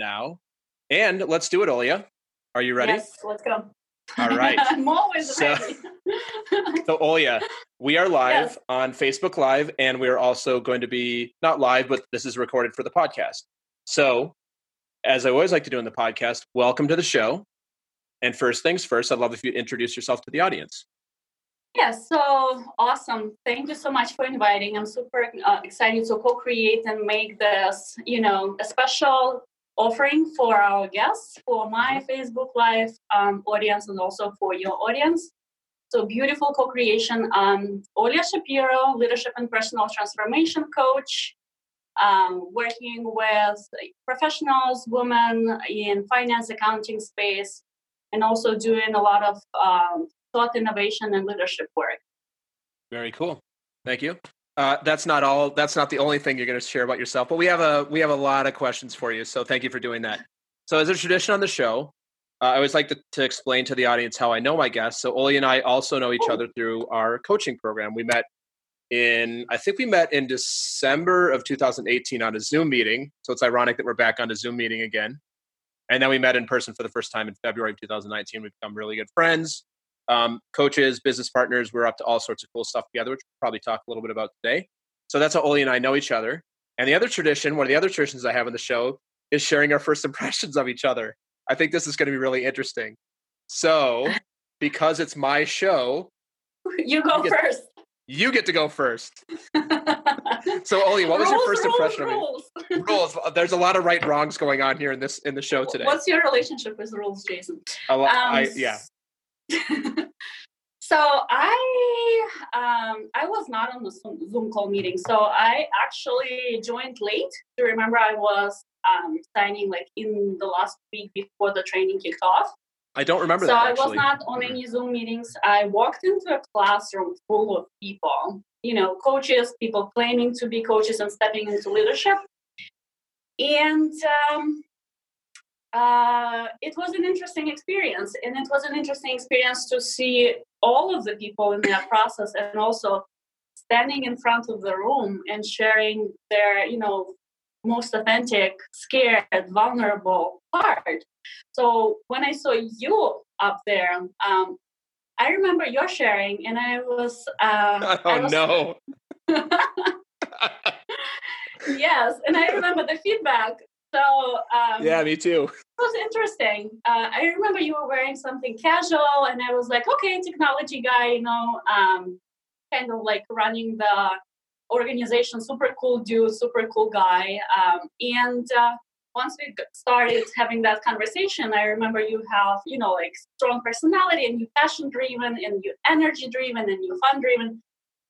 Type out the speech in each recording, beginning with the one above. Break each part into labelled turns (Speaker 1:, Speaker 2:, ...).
Speaker 1: now. And let's do it, Olia. Are you ready?
Speaker 2: Yes, let's go.
Speaker 1: All right.
Speaker 2: I'm always
Speaker 1: So-
Speaker 2: ready.
Speaker 1: So, Olia, we are live
Speaker 2: Yes.
Speaker 1: on Facebook Live, and we are also going to be not live, but this is recorded for the podcast. So, as I always like to do in the podcast, welcome to the show. And first things first, I'd love if you introduce yourself to the audience.
Speaker 2: Yes, so awesome. Thank you so much for inviting. I'm super uh, excited to co-create and make this, you know, a special offering for our guests, for my Facebook Live um, audience, and also for your audience. So beautiful co-creation. Um, Olia Shapiro, leadership and personal transformation coach, um, working with professionals, women in finance, accounting space, and also doing a lot of um, thought innovation and leadership work.
Speaker 1: Very cool. Thank you. Uh, that's not all. That's not the only thing you're going to share about yourself, but we have a we have a lot of questions for you. So thank you for doing that. So as a tradition on the show, uh, I always like to, to explain to the audience how I know my guests. So Oli and I also know each other through our coaching program. We met in I think we met in December of 2018 on a Zoom meeting. So it's ironic that we're back on a Zoom meeting again. And then we met in person for the first time in February of 2019. We've become really good friends um, coaches, business partners. We're up to all sorts of cool stuff together, which we'll probably talk a little bit about today. So that's how Oli and I know each other. And the other tradition, one of the other traditions I have in the show, is sharing our first impressions of each other. I think this is going to be really interesting. So, because it's my show,
Speaker 2: You go
Speaker 1: You get-
Speaker 2: first.
Speaker 1: you get to go first. So, Oli, what was your first
Speaker 2: rules,
Speaker 1: impression of me?
Speaker 2: rules.
Speaker 1: Rules. There's a lot of right wrongs going on here in this in the show today.
Speaker 2: What's your relationship with rules, Jason?
Speaker 1: A lo-
Speaker 2: Um,
Speaker 1: I, yeah.
Speaker 2: so I um, I was not on the Zoom call meeting. So I actually joined late. Do you remember I was um, signing like in the last week before the training kicked off?
Speaker 1: I don't remember
Speaker 2: so
Speaker 1: that
Speaker 2: So
Speaker 1: I
Speaker 2: was not on any Zoom meetings. I walked into a classroom full of people, you know, coaches, people claiming to be coaches and stepping into leadership. And um, uh, it was an interesting experience. And it was an interesting experience to see all of the people in that process and also standing in front of the room and sharing their, you know, most authentic, scared, vulnerable part. So when I saw you up there, um, I remember your sharing, and I was. Uh,
Speaker 1: oh
Speaker 2: I was-
Speaker 1: no.
Speaker 2: yes, and I remember the feedback. So um,
Speaker 1: yeah, me too.
Speaker 2: it was interesting. Uh, I remember you were wearing something casual, and I was like, okay, technology guy, you know, um, kind of like running the organization, super cool dude, super cool guy. Um, and uh, once we started having that conversation, I remember you have, you know, like strong personality and you passion driven and you energy driven and you fun driven.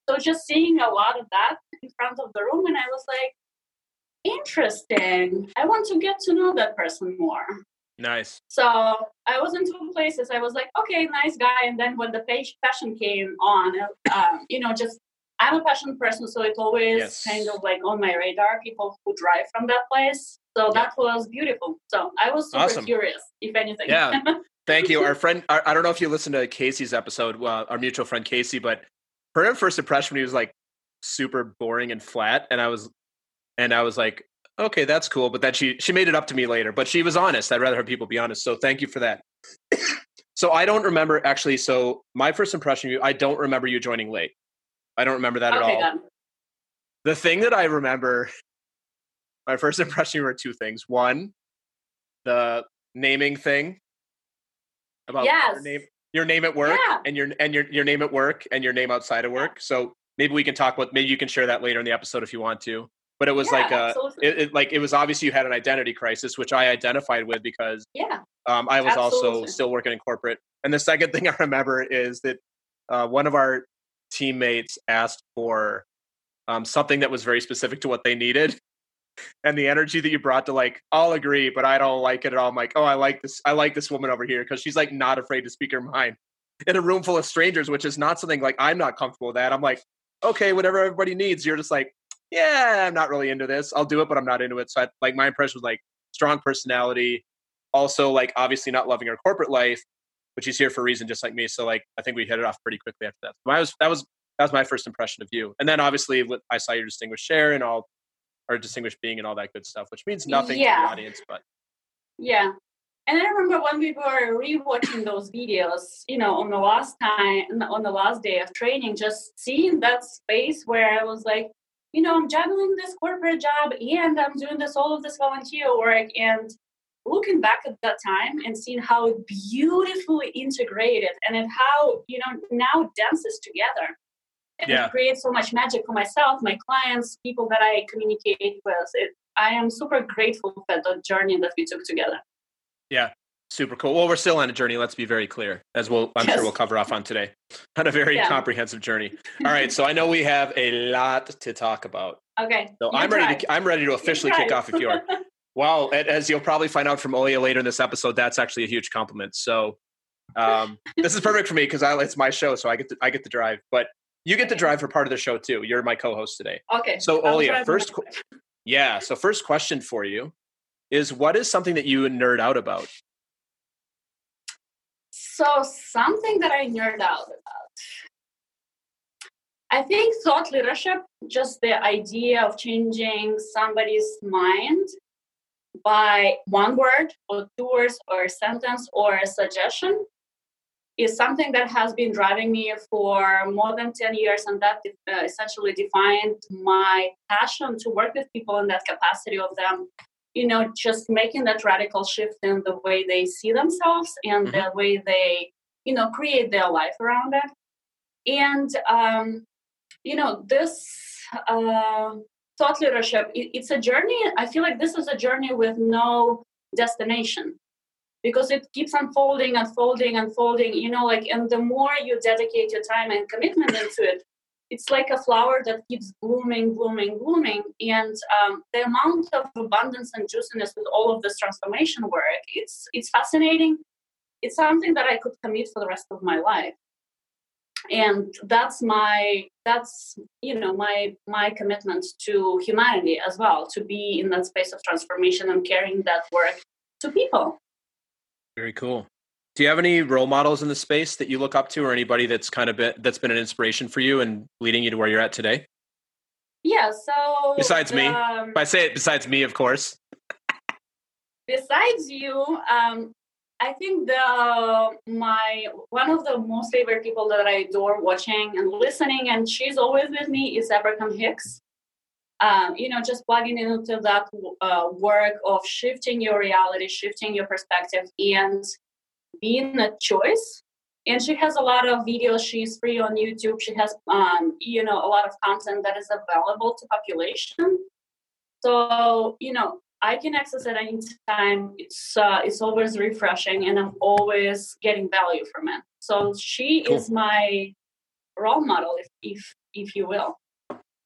Speaker 2: So just seeing a lot of that in front of the room, and I was like, interesting. I want to get to know that person more.
Speaker 1: Nice.
Speaker 2: So I was in two places. I was like, okay, nice guy. And then when the page passion came on, um, you know, just I'm a passion person, so it's always
Speaker 1: Yes.
Speaker 2: kind of like on my radar. People who drive from that place. So that was beautiful. So I was super
Speaker 1: Awesome.
Speaker 2: curious, if anything.
Speaker 1: Yeah. Thank you. Our friend, I, I don't know if you listened to Casey's episode, uh, our mutual friend Casey, but her first impression he was like super boring and flat, and I was, and I was like, okay, that's cool. But then she she made it up to me later. But she was honest. I'd rather have people be honest. So thank you for that. so I don't remember actually. So my first impression of you, I don't remember you joining late. I don't remember that at all.
Speaker 2: good.
Speaker 1: The thing that I remember, my first impression were two things. One, the naming thing about your name, your name at work,
Speaker 2: Yeah.
Speaker 1: and your and your your name at work and your name outside of work. So maybe we can talk about. Maybe you can share that later in the episode if you want to. But it was
Speaker 2: Yeah,
Speaker 1: like a, it, it like it was obviously you had an identity crisis, which I identified with because
Speaker 2: Yeah.
Speaker 1: um, I was also still working in corporate. And the second thing I remember is that uh, one of our teammates asked for um, something that was very specific to what they needed. And the energy that you brought to like, I'll agree, but I don't like it at all. I'm like, oh, I like this. I like this woman over here because she's like not afraid to speak her mind in a room full of strangers, which is not something like I'm not comfortable with that. I'm like, okay, whatever everybody needs. You're just like, yeah, I'm not really into this. I'll do it, but I'm not into it. So I, like my impression was like strong personality, also like obviously not loving her corporate life, but she's here for a reason, just like me. So like I think we hit it off pretty quickly after that. So I was that was that was my first impression of you, and then obviously I saw your distinguished share and all, or distinguished being and all that good stuff, which means nothing to the audience, but
Speaker 2: Yeah. And I remember when we were rewatching those videos, you know, on the last time, on the last day of training, just seeing that space where I was like, you know, I'm juggling this corporate job and I'm doing this all of this volunteer work. And looking back at that time and seeing how beautifully integrated and at how, you know, now dances together. And yeah. it creates so much magic for myself, my clients, people that I communicate with. It, I am super grateful for the journey that we took together.
Speaker 1: Yeah, super cool. Well, we're still on a journey. Let's be very clear, as we'll I'm yes. sure we'll cover off on today, on a very yeah. comprehensive journey. All right, so I know we have a lot to talk about.
Speaker 2: Okay.
Speaker 1: So you I'm ready to I'm ready to officially kick off if you are. well, as you'll probably find out from Olia later in this episode, that's actually a huge compliment. So um, this is perfect for me because it's my show, so I get to I get to drive. But you get to drive for part of the show too. You're my co-host today.
Speaker 2: Okay.
Speaker 1: So Olia, first, yeah. So first question for you is what is something that you nerd out about?
Speaker 2: So something that I nerd out about. I think thought leadership, just the idea of changing somebody's mind by one word or two words or a sentence or a suggestion is something that has been driving me for more than 10 years and that uh, essentially defined my passion to work with people in that capacity of them you know just making that radical shift in the way they see themselves and mm-hmm. the way they you know create their life around it and um, you know this uh, thought leadership it, it's a journey i feel like this is a journey with no destination because it keeps unfolding unfolding unfolding you know like and the more you dedicate your time and commitment into it it's like a flower that keeps blooming, blooming, blooming. And um, the amount of abundance and juiciness with all of this transformation work, it's it's fascinating. It's something that I could commit for the rest of my life. And that's my that's you know my my commitment to humanity as well, to be in that space of transformation and carrying that work to people.
Speaker 1: Very cool. Do you have any role models in the space that you look up to, or anybody that's kind of been that's been an inspiration for you and leading you to where you're at today?
Speaker 2: Yeah. So
Speaker 1: besides me, um, if I say it, besides me, of course.
Speaker 2: besides you, um, I think the my one of the most favorite people that I adore watching and listening, and she's always with me is Abraham Hicks. Um, you know, just plugging into that uh, work of shifting your reality, shifting your perspective, and being a choice. And she has a lot of videos. She's free on youtube. She has um, you know a lot of content that is available to population. So you know i can access it anytime. It's uh, it's always refreshing and i'm always getting value from it. So she cool. is my role model if if if you will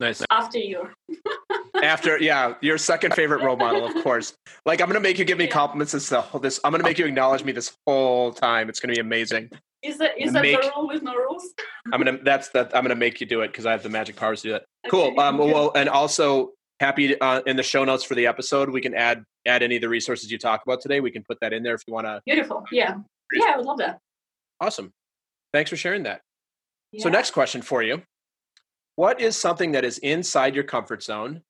Speaker 1: Nice.
Speaker 2: After you.
Speaker 1: After, yeah, your second favorite role model, of course. Like, I'm gonna make you give me yeah. compliments this whole this. I'm gonna make you acknowledge me this whole time. It's gonna be amazing.
Speaker 2: Is that is that make, the rule with no rules?
Speaker 1: I'm gonna that's that. I'm gonna make you do it because I have the magic powers to do it. Okay, cool. Um. Well, and also happy uh, in the show notes for the episode, we can add add any of the resources you talk about today. We can put that in there if you want to.
Speaker 2: Beautiful. Yeah. Yeah, I would love that.
Speaker 1: Awesome. Thanks for sharing that. Yeah. So, next question for you what is something that is inside your comfort zone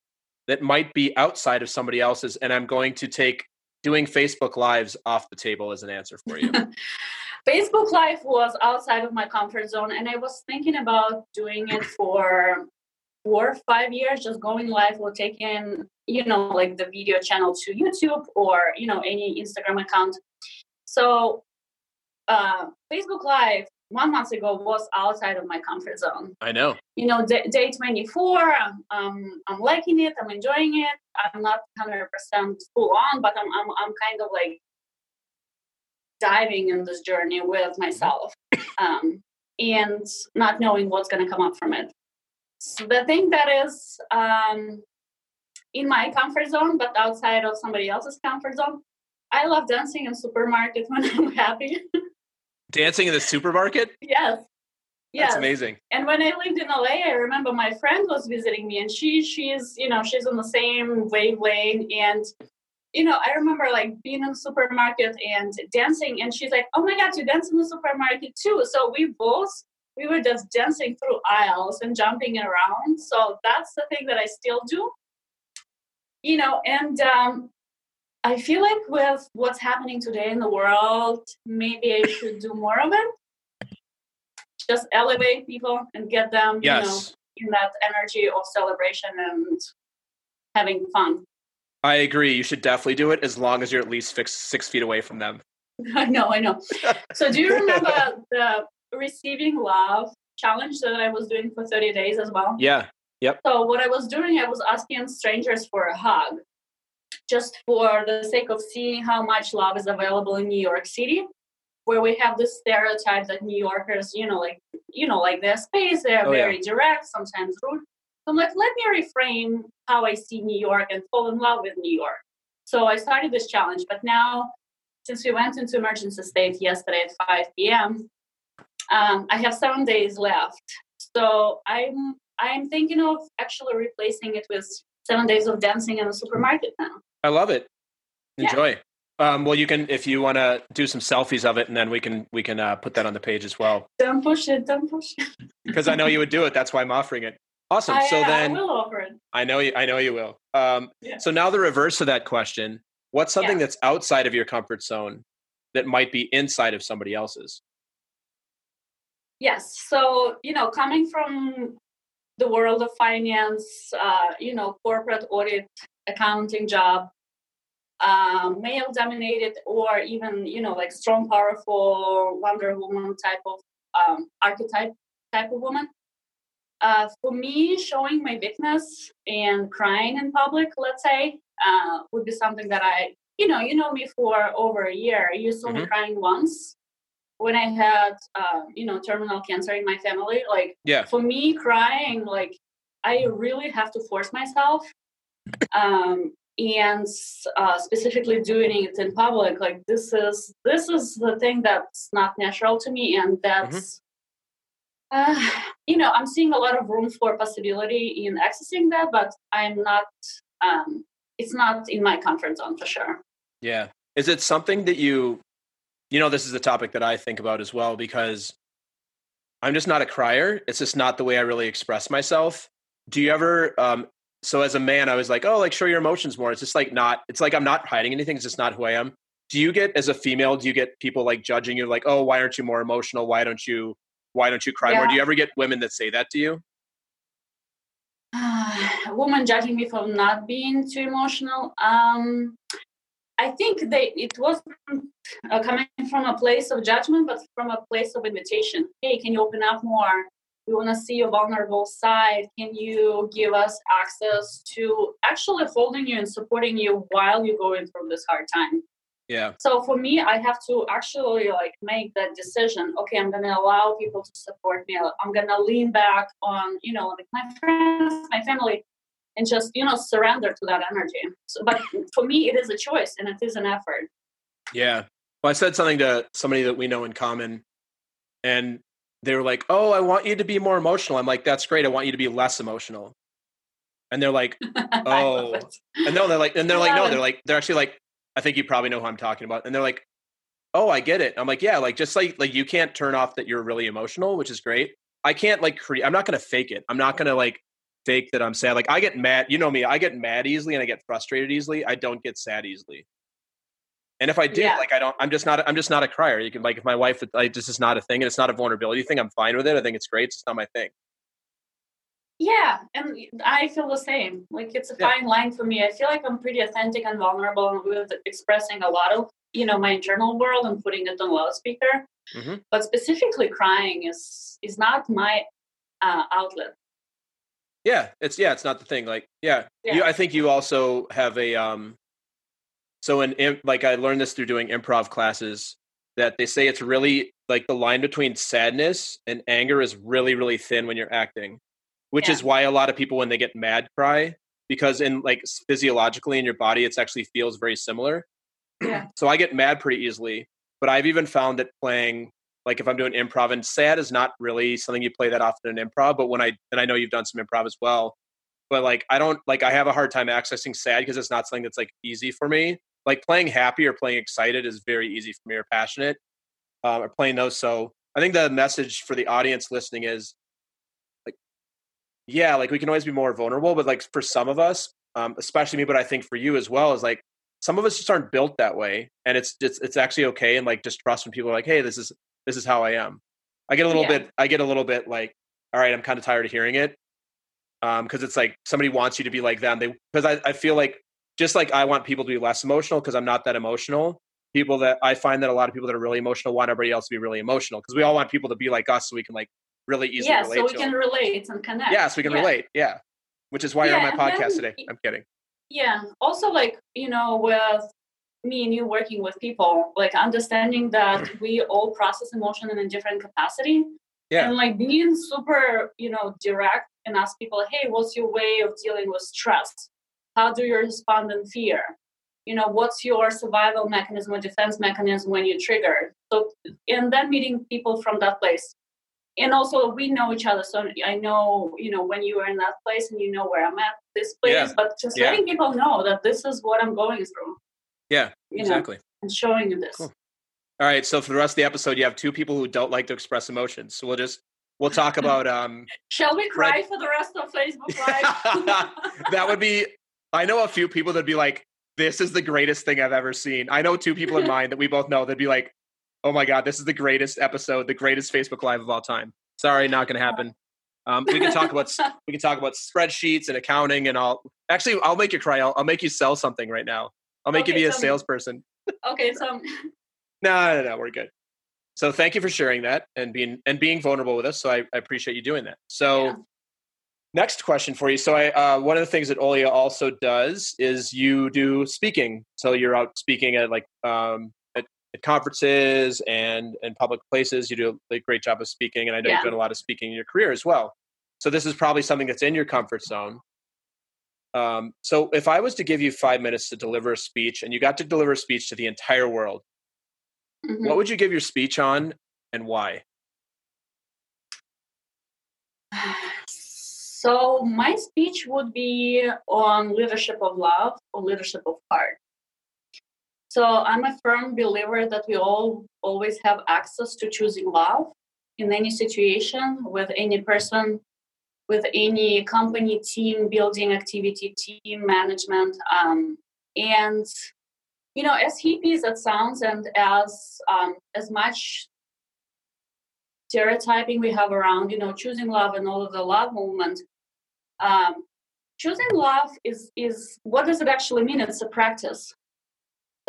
Speaker 1: that might be outside of somebody else's and i'm going to take doing facebook lives off the table as an answer for you?
Speaker 2: Facebook live was outside of my comfort zone and i was thinking about doing it for four or five years just going live or taking you know like the video channel to youtube or you know any instagram account. So uh, facebook live one month ago was outside of my comfort zone.
Speaker 1: I know.
Speaker 2: You know, day, day 24, um, I'm liking it, I'm enjoying it. I'm not 100% full on, but I'm, I'm, I'm kind of like diving in this journey with myself um, and not knowing what's going to come up from it. So the thing that is um, in my comfort zone, but outside of somebody else's comfort zone, I love dancing in supermarket when I'm happy.
Speaker 1: Dancing in the supermarket?
Speaker 2: Yes.
Speaker 1: Yes. That's amazing.
Speaker 2: And when I lived in LA, I remember my friend was visiting me and she she's, you know, she's on the same wavelength and you know, I remember like being in the supermarket and dancing and she's like, "Oh my god, you dance in the supermarket too." So we both we were just dancing through aisles and jumping around. So that's the thing that I still do. You know, and um I feel like with what's happening today in the world, maybe I should do more of it. Just elevate people and get them, yes. you know, in that energy of celebration and having fun.
Speaker 1: I agree. You should definitely do it as long as you're at least six, six feet away from them.
Speaker 2: I know, I know. so, do you remember the receiving love challenge that I was doing for 30 days as well?
Speaker 1: Yeah. Yep.
Speaker 2: So, what I was doing, I was asking strangers for a hug just for the sake of seeing how much love is available in New York City, where we have this stereotype that New Yorkers, you know, like you know, like their space, they're oh, very yeah. direct, sometimes rude. So I'm like, let me reframe how I see New York and fall in love with New York. So I started this challenge, but now since we went into emergency state yesterday at 5 p.m., um, I have seven days left. So I'm I'm thinking of actually replacing it with seven days of dancing in the supermarket now.
Speaker 1: I love it. Enjoy. Yeah. Um, well, you can if you want to do some selfies of it, and then we can we can uh, put that on the page as well.
Speaker 2: Don't push it. Don't push it.
Speaker 1: because I know you would do it. That's why I'm offering it. Awesome. I,
Speaker 2: so
Speaker 1: uh, then
Speaker 2: I will offer it.
Speaker 1: I know you. I know you will. Um, yeah. So now the reverse of that question: What's something yeah. that's outside of your comfort zone that might be inside of somebody else's?
Speaker 2: Yes. So you know, coming from the world of finance, uh, you know, corporate audit, accounting job, um, male dominated, or even, you know, like strong, powerful Wonder Woman type of um, archetype type of woman. Uh, for me, showing my weakness and crying in public, let's say, uh, would be something that I, you know, you know me for over a year. You saw mm-hmm. me crying once when I had, uh, you know, terminal cancer in my family, like,
Speaker 1: yeah.
Speaker 2: for me, crying, like, I really have to force myself. Um, and uh, specifically doing it in public, like this is this is the thing that's not natural to me, and that's mm-hmm. uh, you know I'm seeing a lot of room for possibility in accessing that, but I'm not. Um, it's not in my comfort zone for sure.
Speaker 1: Yeah, is it something that you you know, this is a topic that I think about as well because I'm just not a crier. It's just not the way I really express myself. Do you ever, um, so as a man, I was like, oh, like show your emotions more. It's just like not, it's like I'm not hiding anything. It's just not who I am. Do you get, as a female, do you get people like judging you like, oh, why aren't you more emotional? Why don't you, why don't you cry yeah. more? Do you ever get women that say that to you?
Speaker 2: Uh, a woman judging me for not being too emotional. Um, I think they it was uh, coming from a place of judgment, but from a place of invitation. Hey, can you open up more? We want to see your vulnerable side. Can you give us access to actually holding you and supporting you while you're going through this hard time?
Speaker 1: Yeah.
Speaker 2: So for me, I have to actually like make that decision. Okay, I'm gonna allow people to support me. I'm gonna lean back on, you know, like my friends, my family and just you know surrender to that energy. So, but for me it is a choice and it is an effort.
Speaker 1: Yeah. Well i said something to somebody that we know in common and they were like oh i want you to be more emotional. I'm like that's great. I want you to be less emotional. And they're like oh. and no they're like and they're like no they're like they're actually like i think you probably know who i'm talking about. And they're like oh i get it. I'm like yeah like just like like you can't turn off that you're really emotional which is great. I can't like create i'm not to fake it. I'm not to like fake that I'm sad. Like I get mad, you know me, I get mad easily and I get frustrated easily. I don't get sad easily. And if I do, yeah. like I don't, I'm just not, I'm just not a crier. You can like, if my wife, like, this is not a thing and it's not a vulnerability thing. I'm fine with it. I think it's great. It's not my thing.
Speaker 2: Yeah, and I feel the same. Like it's a yeah. fine line for me. I feel like I'm pretty authentic and vulnerable with expressing a lot of, you know, my internal world and putting it on loudspeaker. Mm-hmm. But specifically, crying is is not my uh, outlet.
Speaker 1: Yeah, it's yeah, it's not the thing. Like, yeah, yeah. You, I think you also have a um. So in like I learned this through doing improv classes that they say it's really like the line between sadness and anger is really really thin when you're acting, which yeah. is why a lot of people when they get mad cry because in like physiologically in your body it's actually feels very similar.
Speaker 2: Yeah.
Speaker 1: so I get mad pretty easily, but I've even found that playing like if I'm doing improv and sad is not really something you play that often in improv, but when I and I know you've done some improv as well, but like I don't like I have a hard time accessing sad because it's not something that's like easy for me. Like playing happy or playing excited is very easy for me or passionate um, or playing those. So I think the message for the audience listening is like, yeah, like we can always be more vulnerable, but like for some of us, um, especially me, but I think for you as well, is like some of us just aren't built that way, and it's it's it's actually okay and like just trust when people are like, hey, this is this is how I am. I get a little
Speaker 2: Yeah.
Speaker 1: bit I get a little bit like, all right, I'm kind of tired of hearing it, um, because it's like somebody wants you to be like them. They because I I feel like just like I want people to be less emotional because I'm not that emotional. People that I find that a lot of people that are really emotional want everybody else to be really emotional because we all want people to be like us so we can like really easily relate.
Speaker 2: yeah, so we can
Speaker 1: them.
Speaker 2: relate and connect.
Speaker 1: Yeah, so we can
Speaker 2: Yeah.
Speaker 1: relate. Yeah, which is why you're on my podcast
Speaker 2: then-
Speaker 1: today. I'm kidding.
Speaker 2: yeah also like you know with me and you working with people like understanding that we all process emotion in a different capacity
Speaker 1: Yeah.
Speaker 2: and like being super you know direct and ask people hey what's your way of dealing with stress how do you respond in fear you know what's your survival mechanism or defense mechanism when you're triggered so and then meeting people from that place and also we know each other so i know you know when you are in that place and you know where i'm at this place
Speaker 1: Yeah.
Speaker 2: but just
Speaker 1: Yeah.
Speaker 2: letting people know that this is what i'm going through
Speaker 1: Yeah,
Speaker 2: you know
Speaker 1: exactly.
Speaker 2: and showing you this
Speaker 1: Cool. All right. So for the rest of the episode, you have two people who don't like to express emotions. So we'll just we'll talk about um
Speaker 2: shall we cry
Speaker 1: Fred-
Speaker 2: for the rest of facebook live
Speaker 1: that would be I know a few people that'd be like, this is the greatest thing I've ever seen. I know two people in mind that we both know that'd be like, oh my God, this is the greatest episode, the greatest Facebook Live of all time. Sorry, not gonna happen. Um, we can talk about we can talk about spreadsheets and accounting and all. Actually, I'll make you cry. I'll, I'll make you sell something right now. I'll make you be a salesperson.
Speaker 2: okay so
Speaker 1: No, no, no, we're good. So thank you for sharing that and being and being vulnerable with us. So I, I appreciate you doing that. So
Speaker 2: Yeah.
Speaker 1: next question for you. So I uh, one of the things that Olia also does is you do speaking. So you're out speaking at like um, at, at conferences and and public places. You do a great job of speaking, and I know
Speaker 2: Yeah.
Speaker 1: you've done a lot of speaking in your career as well. So this is probably something that's in your comfort zone. Um, so if I was to give you five minutes to deliver a speech, and you got to deliver a speech to the entire world
Speaker 2: Mhm.
Speaker 1: what would you give your speech on and why?
Speaker 2: So my speech would be on leadership of love or leadership of heart. So I'm a firm believer that we all always have access to choosing love in any situation with any person, with any company, team building activity, team management, um, and you know, as hippie as it sounds, and as um, as much stereotyping we have around, you know, choosing love and all of the love movement. Um, choosing love is is what does it actually mean? It's a practice.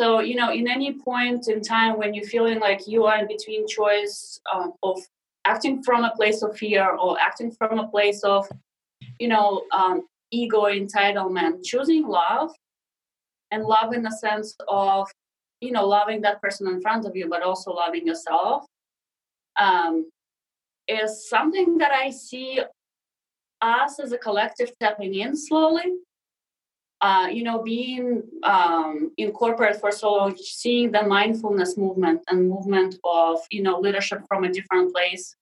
Speaker 2: So you know, in any point in time when you're feeling like you are in between choice um, of acting from a place of fear or acting from a place of, you know, um, ego entitlement, choosing love and love in the sense of, you know, loving that person in front of you, but also loving yourself. Um, is something that I see us as a collective stepping in slowly. Uh, you know, being um, in corporate for so long, seeing the mindfulness movement and movement of you know leadership from a different place,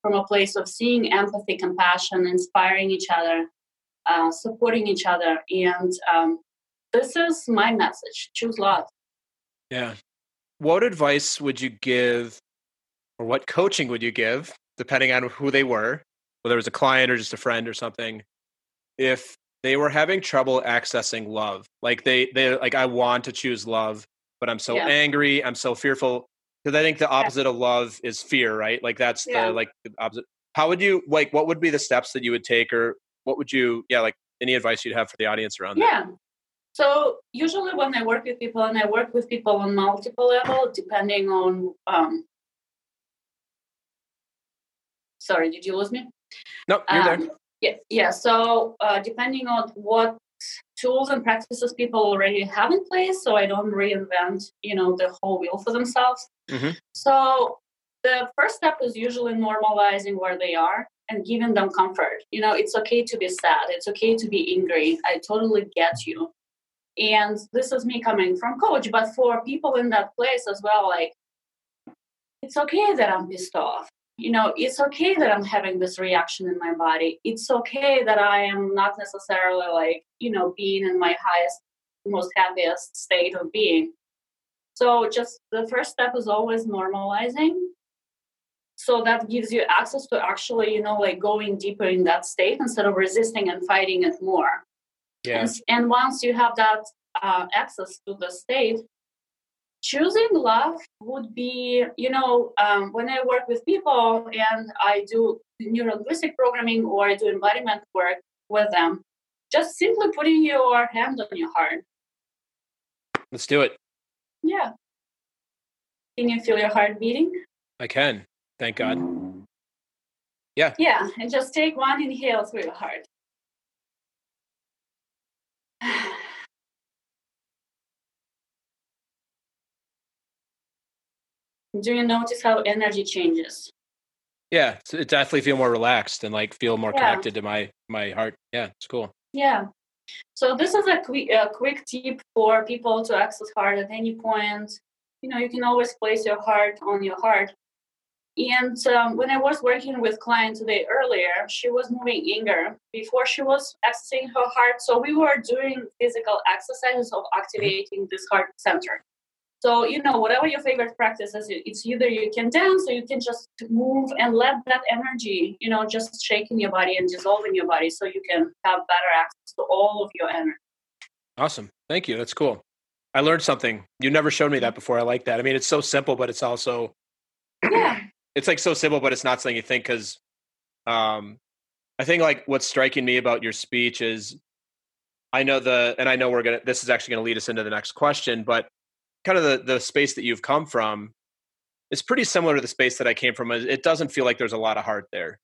Speaker 2: from a place of seeing empathy, compassion, inspiring each other, uh, supporting each other, and um, this is my message: choose love.
Speaker 1: Yeah. What advice would you give, or what coaching would you give, depending on who they were, whether it was a client or just a friend or something, if they were having trouble accessing love? Like they, they like, I want to choose love, but I'm so
Speaker 2: Yeah.
Speaker 1: angry, I'm so fearful. Because I think the opposite of love is fear, right? Like that's
Speaker 2: Yeah.
Speaker 1: the like the opposite. How would you like? What would be the steps that you would take, or what would you? Yeah, like any advice you'd have for the audience around that?
Speaker 2: Yeah. So usually when I work with people, and I work with people on multiple level, depending on. Um, sorry, did you lose me?
Speaker 1: No, you're there.
Speaker 2: Um, Yeah, yeah. So uh, depending on what tools and practices people already have in place, so I don't reinvent, you know, the whole wheel for themselves.
Speaker 1: Mhm.
Speaker 2: So the first step is usually normalizing where they are and giving them comfort. You know, it's okay to be sad. It's okay to be angry. I totally get you. And this is me coming from coach, but for people in that place as well, like it's okay that I'm pissed off you know it's okay that i'm having this reaction in my body. It's okay that i am not necessarily like you know being in my highest most happiest state of being. So just the first step is always normalizing. So that gives you access to actually you know like going deeper in that state instead of resisting and fighting it more.
Speaker 1: Yeah.
Speaker 2: and, and once you have that uh, access to the state, choosing love would be, you know, um, when I work with people and I do neurolinguistic programming or I do embodiment work with them, just simply putting your hand on your heart.
Speaker 1: Let's do it.
Speaker 2: Yeah. Can you feel your heart beating?
Speaker 1: I can. Thank God. Yeah.
Speaker 2: Yeah, and just take one inhale through your heart. Do you notice how energy changes?
Speaker 1: Yeah, so it definitely feel more relaxed and like feel more
Speaker 2: Yeah.
Speaker 1: connected to my my heart. Yeah, it's cool.
Speaker 2: Yeah. So this is a quick, a quick tip for people to access heart at any point. You know, you can always place your heart on your heart. And um, when I was working with client today earlier, she was moving anger before she was accessing her heart. So we were doing physical exercises of activating this heart center. So you know, whatever your favorite practice is, it's either you can dance or you can just move and let that energy, you know, just shake in your body and dissolve in your body, so you can have better access to all of your energy.
Speaker 1: Awesome. Thank you. That's cool. I learned something. You never showed me that before. I like that. I mean, it's so simple, but it's also
Speaker 2: Yeah,
Speaker 1: it's like so simple, but it's not something you think because um, I think like what's striking me about your speech is I know the and I know we're gonna this is actually gonna lead us into the next question, but kind of the the space that you've come from is pretty similar to the space that I came from. It doesn't feel like there's a lot of heart there.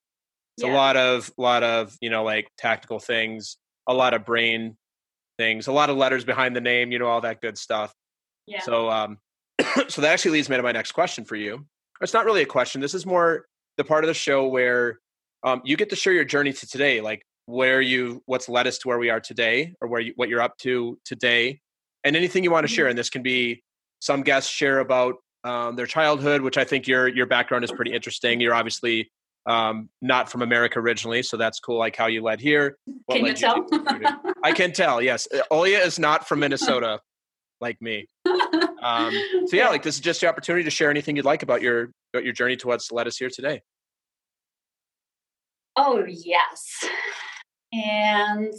Speaker 1: It's
Speaker 2: Yeah.
Speaker 1: a lot of lot of you know like tactical things, a lot of brain things, a lot of letters behind the name, you know, all that good stuff.
Speaker 2: yeah,
Speaker 1: So, um, so that actually leads me to my next question for you. It's not really a question. This is more the part of the show where um, you get to share your journey to today, like where you, what's led us to where we are today, or where you, what you're up to today, and anything you want to share. And this can be some guests share about um, their childhood, which I think your your background is pretty interesting. You're obviously um, not from America originally, so that's cool. Like how you led here. what
Speaker 2: can you tell?
Speaker 1: to- I can tell. Yes, Olia is not from Minnesota, like me. Um, so yeah, like this is just the opportunity to share anything you'd like about your about your journey to what's led us here today.
Speaker 2: Oh, yes. And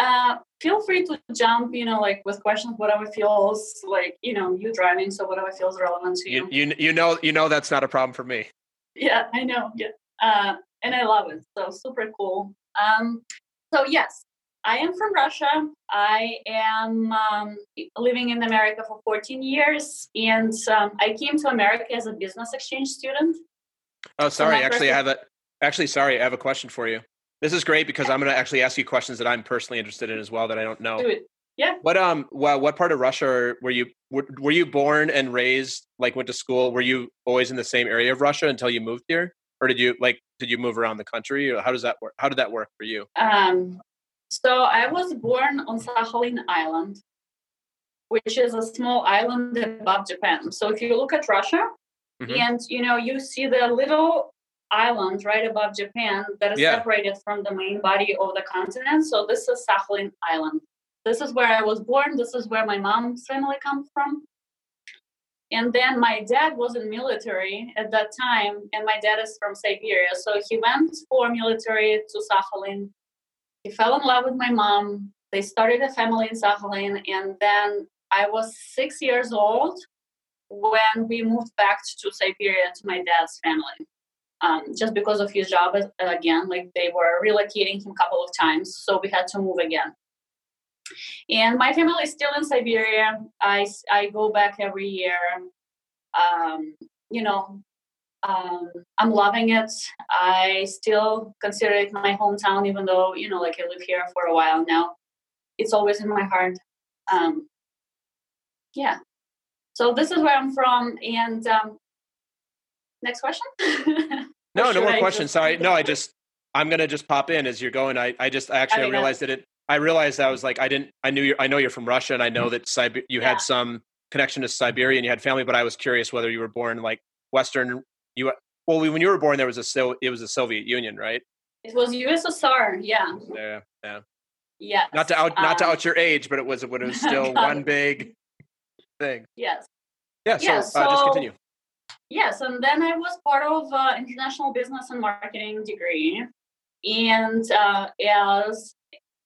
Speaker 2: uh, feel free to jump, you know, like with questions, whatever feels like, you know, you driving, so whatever feels relevant to you.
Speaker 1: You you you know you know that's not a problem for me.
Speaker 2: Yeah, I know. Yeah. Uh, and I love it. So super cool. Um, so yes, I am from Russia. I am um, living in America for 14 years, and um, I came to America as a business exchange student.
Speaker 1: Oh, sorry. Actually, I have a actually sorry. I have a question for you. This is great because I'm going to actually ask you questions that I'm personally interested in as well that I don't know.
Speaker 2: Do it. Yeah.
Speaker 1: What um what what part of Russia were you were, were you born and raised like went to school? Were you always in the same area of Russia until you moved here, or did you like did you move around the country? Or how does that work? How did that work for you?
Speaker 2: Um, so I was born on Sakhalin Island, which is a small island above Japan. So if you look at Russia,
Speaker 1: Mhm.
Speaker 2: and you know you see the little island right above Japan that is
Speaker 1: Yeah.
Speaker 2: separated from the main body of the continent. So this is Sakhalin Island. This is where I was born. This is where my mom's family comes from. And then my dad was in military at that time, and my dad is from Siberia. So he went for military to Sakhalin. He fell in love with my mom. They started a family in Sakhalin, and then I was six years old when we moved back to Siberia to my dad's family. Um, just because of his job again, like they were relocating him a couple of times, so we had to move again. And my family is still in Siberia. i, I go back every year. Um, you know, um, I'm loving it. I still consider it my hometown, even though, you know, like I live here for a while now. It's always in my heart. Um, yeah. So this is where I'm from. And um, next question?
Speaker 1: No, no more
Speaker 2: I
Speaker 1: questions.
Speaker 2: just-
Speaker 1: Sorry. No, I just I'm gonna just pop in as you're going. I, I just actually I, realized that it I realized I was like I didn't I knew you I know you're from Russia and I know that Sibe- you
Speaker 2: Yeah.
Speaker 1: had some connection to Siberia and you had family, but I was curious whether you were born like Western you well when you were born there was a so it was the Soviet Union, right?
Speaker 2: It was USSR. Yeah.
Speaker 1: Yeah, yeah.
Speaker 2: Yes.
Speaker 1: Not to out not to
Speaker 2: Um,
Speaker 1: out your age, but it was when it was still one big thing.
Speaker 2: Yes.
Speaker 1: Yeah, so,
Speaker 2: Yeah,
Speaker 1: uh, just continue.
Speaker 2: Yes, and then I was part of uh, international business and marketing degree, and uh, as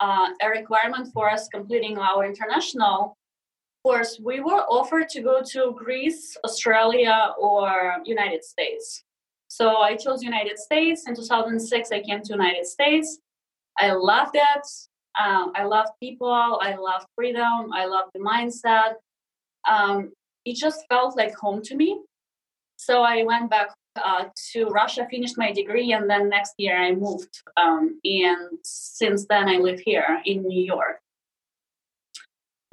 Speaker 2: uh, a requirement for us completing our international course, we were offered to go to Greece, Australia, or United States. So I chose United States. In 2006, I came to United States. I loved it. Um, I love people. I love freedom. I love the mindset. Um, it just felt like home to me. So I went back uh, to Russia, finished my degree, and then next year I moved. Um, and since then, I live here in New York.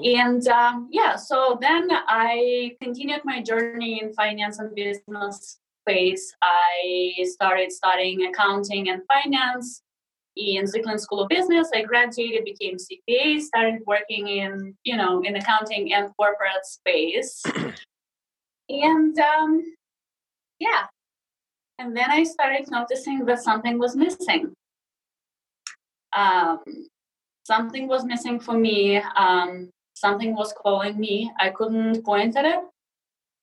Speaker 2: And um, yeah, so then I continued my journey in finance and business space. I started studying accounting and finance in Zicklin School of Business. I graduated, became CPA, started working in you know in accounting and corporate space. and um, yeah, and then I started noticing that something was missing. Um, something was missing for me. Um, something was calling me. I couldn't point at it.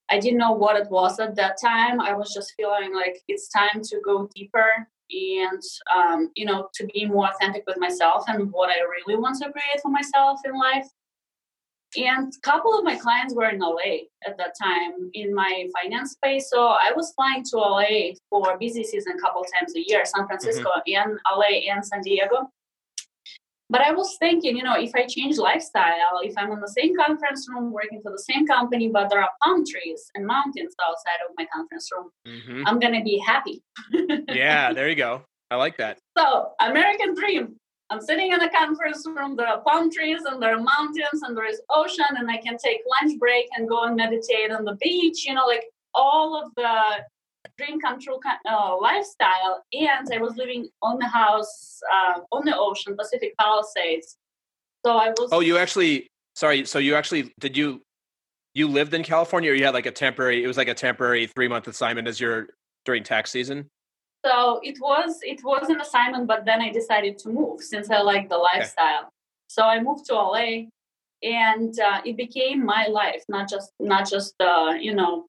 Speaker 2: I didn't know what it was at that time. I was just feeling like it's time to go deeper and um, you know to be more authentic with myself and what I really want to create for myself in life. And a couple of my clients were in LA at that time in my finance space. So I was flying to LA for busy season a couple times a year, San Francisco mm-hmm. and LA and San Diego. But I was thinking, you know, if I change lifestyle, if I'm in the same conference room working for the same company, but there are palm trees and mountains outside of my conference room, mm-hmm. I'm going to be happy.
Speaker 1: yeah, there you go. I like that.
Speaker 2: So, American dream. I'm sitting in a conference room. There are palm trees and there are mountains and there is ocean, and I can take lunch break and go and meditate on the beach. You know, like all of the dream come true uh, lifestyle. And I was living on the house uh, on the ocean, Pacific Palisades. So I was.
Speaker 1: Oh, you actually. Sorry. So you actually did you you lived in California, or you had like a temporary? It was like a temporary three month assignment as your during tax season.
Speaker 2: So it was it was an assignment, but then I decided to move since I like the lifestyle. Okay. So I moved to LA, and uh, it became my life, not just not just uh, you know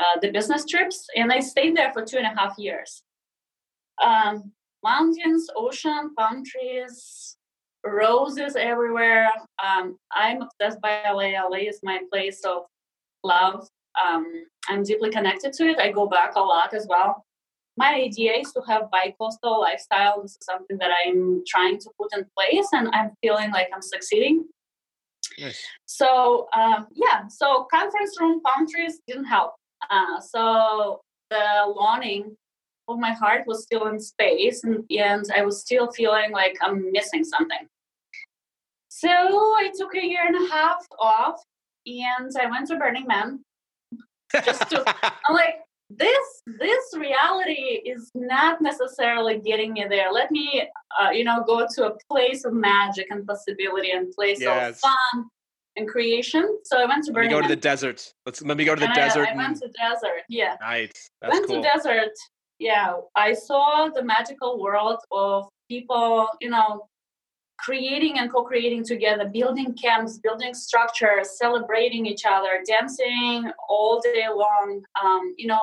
Speaker 2: uh, the business trips, and I stayed there for two and a half years. Um, mountains, ocean, palm trees, roses everywhere. Um, I'm obsessed by LA. LA is my place of love. Um, I'm deeply connected to it. I go back a lot as well. My idea is to have bi-coastal lifestyle. This is something that I'm trying to put in place, and I'm feeling like I'm succeeding. Nice. So um, yeah, so conference room palm trees didn't help. Uh, so the longing of my heart was still in space, and, and I was still feeling like I'm missing something. So I took a year and a half off, and I went to Burning Man. Just to, I'm like, this this reality is not necessarily getting me there. Let me, uh, you know, go to a place of magic and possibility and place yes. of fun and creation. So I went to Burning.
Speaker 1: Let me go Man. to the desert. Let's let me go to the
Speaker 2: and
Speaker 1: desert.
Speaker 2: I, I went to desert. Yeah.
Speaker 1: Nice. That's
Speaker 2: went
Speaker 1: cool.
Speaker 2: to desert. Yeah, I saw the magical world of people. You know, creating and co-creating together, building camps, building structures, celebrating each other, dancing all day long. Um, you know,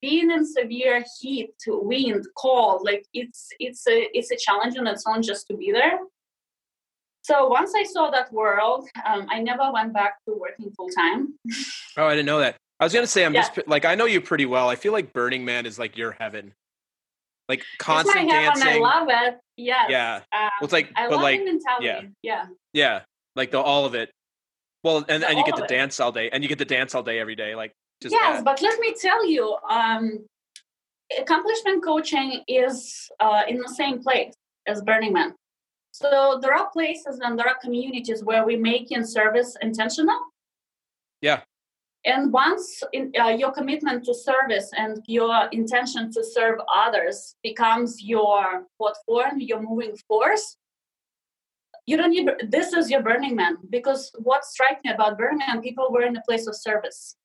Speaker 2: being in severe heat, wind, cold, like it's it's a it's a challenge on its own just to be there. So once I saw that world, um, I never went back to working full time.
Speaker 1: oh, I didn't know that. I was gonna say I'm yeah. just like I know you pretty well. I feel like Burning Man is like your heaven. Like constant it's my dancing.
Speaker 2: I love it. Yes.
Speaker 1: Yeah. Um, well, it's like
Speaker 2: I
Speaker 1: but
Speaker 2: love
Speaker 1: like
Speaker 2: mentality. Yeah. Yeah.
Speaker 1: Yeah. Like the all of it. Well, and, and you get to dance all day, and you get to dance all day every day. Like
Speaker 2: just yes, that. but let me tell you, um, accomplishment coaching is uh, in the same place as Burning Man. So there are places and there are communities where we make in service intentional.
Speaker 1: Yeah.
Speaker 2: And once in, uh, your commitment to service and your intention to serve others becomes your platform, your moving force, you don't need this is your burning man because what strikes me about burning man people were in a place of service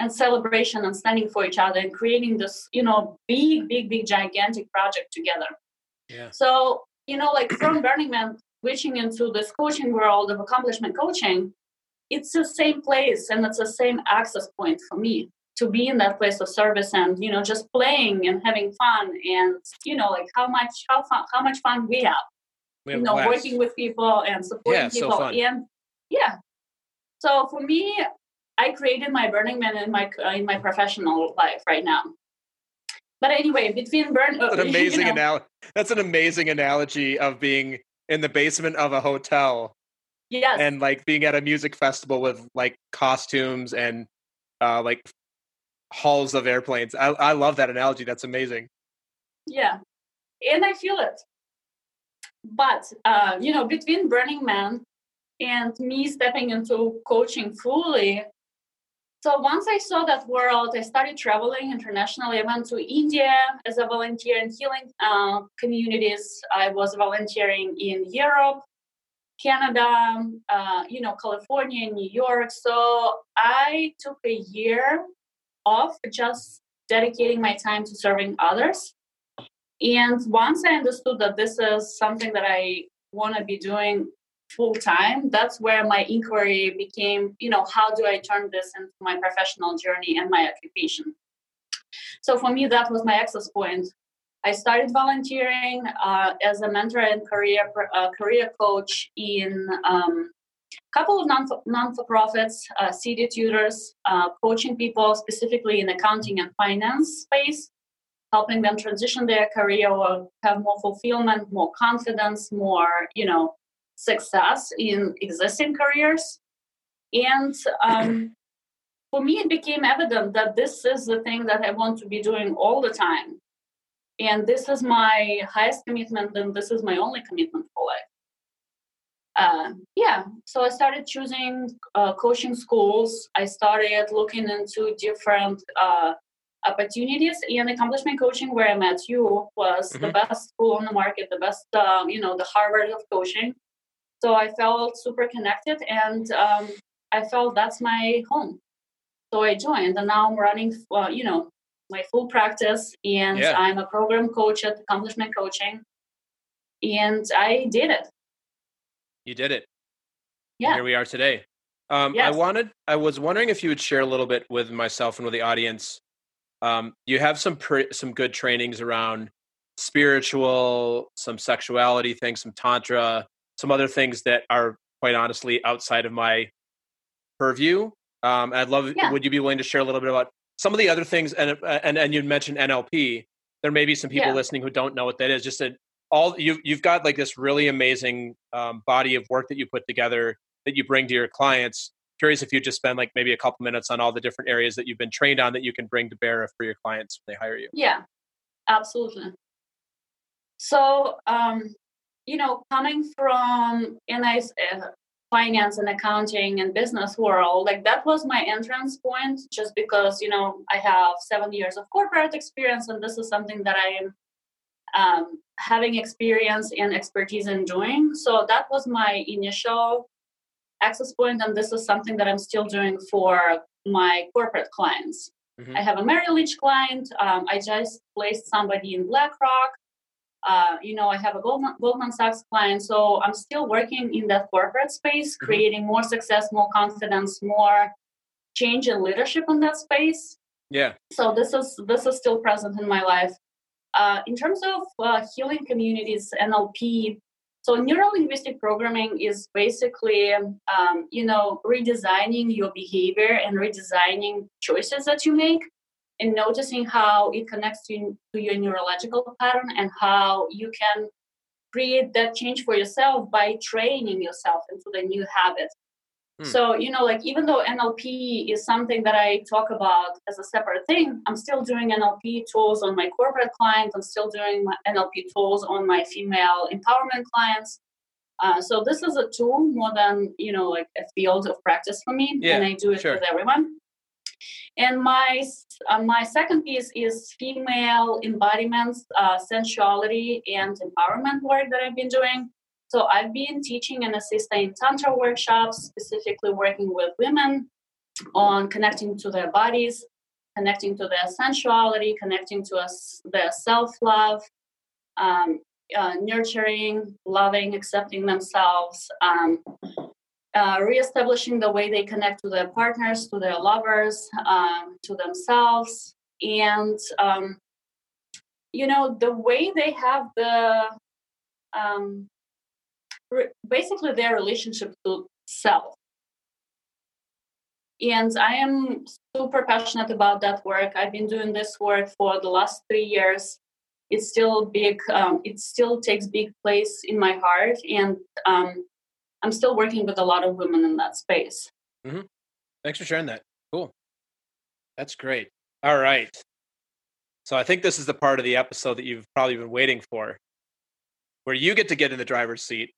Speaker 2: and celebration and standing for each other and creating this you know big big big gigantic project together.
Speaker 1: Yeah.
Speaker 2: So you know, like from Burning Man switching into this coaching world of accomplishment coaching, it's the same place and it's the same access point for me to be in that place of service and you know just playing and having fun and you know like how much how fun how much fun we have. You know working with people and supporting
Speaker 1: yeah,
Speaker 2: people
Speaker 1: so fun.
Speaker 2: and yeah. So for me i created my burning man in my in my professional life right now. But anyway between burn
Speaker 1: that's an amazing you know, analogy that's an amazing analogy of being in the basement of a hotel
Speaker 2: yes.
Speaker 1: and like being at a music festival with like costumes and uh like halls of airplanes. I, I love that analogy. That's amazing.
Speaker 2: Yeah. And i feel it. But uh, you know, between Burning Man and me stepping into coaching fully, so once I saw that world, I started traveling internationally. I went to India as a volunteer in healing uh, communities. I was volunteering in Europe, Canada, uh, you know, California, New York. So I took a year off just dedicating my time to serving others. And once I understood that this is something that I want to be doing full time, that's where my inquiry became, you know, how do I turn this into my professional journey and my occupation? So for me, that was my access point. I started volunteering uh, as a mentor and career uh, career coach in um, a couple of non non for profits, uh, tutors, uh, coaching people specifically in accounting and finance space helping them transition their career or have more fulfillment, more confidence, more, you know, success in existing careers. And um, for me, it became evident that this is the thing that I want to be doing all the time. And this is my highest commitment, and this is my only commitment for life. Uh, yeah, so I started choosing uh, coaching schools. I started looking into different uh, opportunities and accomplishment coaching where i met you was mm-hmm. the best school on the market the best um, you know the harvard of coaching so i felt super connected and um, i felt that's my home. So i joined and now i'm running uh, you know my full practice and yeah. i'm a program coach at accomplishment coaching. And i did it.
Speaker 1: You did it.
Speaker 2: Yeah.
Speaker 1: here we are today. Um, yes. I wanted, I was wondering if you would share a little bit with myself and with the audience um, you have some pre- some good trainings around spiritual, some sexuality things, some tantra, some other things that are quite honestly outside of my purview. Um, I'd love. Yeah. Would you be willing to share a little bit about some of the other things? And and and you mentioned NLP. There may be some people yeah. listening who don't know what that is. Just a, all you you've got like this really amazing um, body of work that you put together that you bring to your clients curious if you just spend like maybe a couple minutes on all the different areas that you've been trained on that you can bring to bear for your clients when they hire you.
Speaker 2: Yeah, absolutely. So, um, you know, coming from NIS, uh, finance and accounting and business world, like that was my entrance point just because, you know, I have seven years of corporate experience and this is something that I am um, having experience and expertise in doing. So that was my initial access point and this is something that i'm still doing for my corporate clients mm-hmm. i have a merrill lynch client um, i just placed somebody in blackrock uh, you know i have a goldman, goldman sachs client so i'm still working in that corporate space mm-hmm. creating more success more confidence more change in leadership in that space.
Speaker 1: Yeah.
Speaker 2: So this is this is still present in my life. Uh, in terms of uh, healing communities nlp so neurolinguistic programming is basically, um, you know, redesigning your behavior and redesigning choices that you make and noticing how it connects to, to your neurological pattern and how you can create that change for yourself by training yourself into the new habit Hmm. So, you know, like even though NLP is something that I talk about as a separate thing, I'm still doing NLP tools on my corporate clients. I'm still doing my NLP tools on my female empowerment clients. Uh, so this is a tool more than you know like a field of practice for me,
Speaker 1: yeah,
Speaker 2: and I do it
Speaker 1: sure.
Speaker 2: with everyone. And my uh, my second piece is female embodiment, uh, sensuality, and empowerment work that I've been doing. So I've been teaching and assisting in Tantra workshops, specifically working with women on connecting to their bodies, connecting to their sensuality, connecting to us, their self love, um, uh, nurturing, loving, accepting themselves, um, uh, reestablishing the way they connect to their partners, to their lovers, um, to themselves, and um, you know the way they have the um, re- basically their relationship to self. And I am super passionate about that work. I've been doing this work for the last three years. It's still big. Um, it still takes big place in my heart, and um, I'm still working with a lot of women in that space.
Speaker 1: Mm-hmm. Thanks for sharing that. Cool. That's great. All right. So I think this is the part of the episode that you've probably been waiting for, where you get to get in the driver's seat.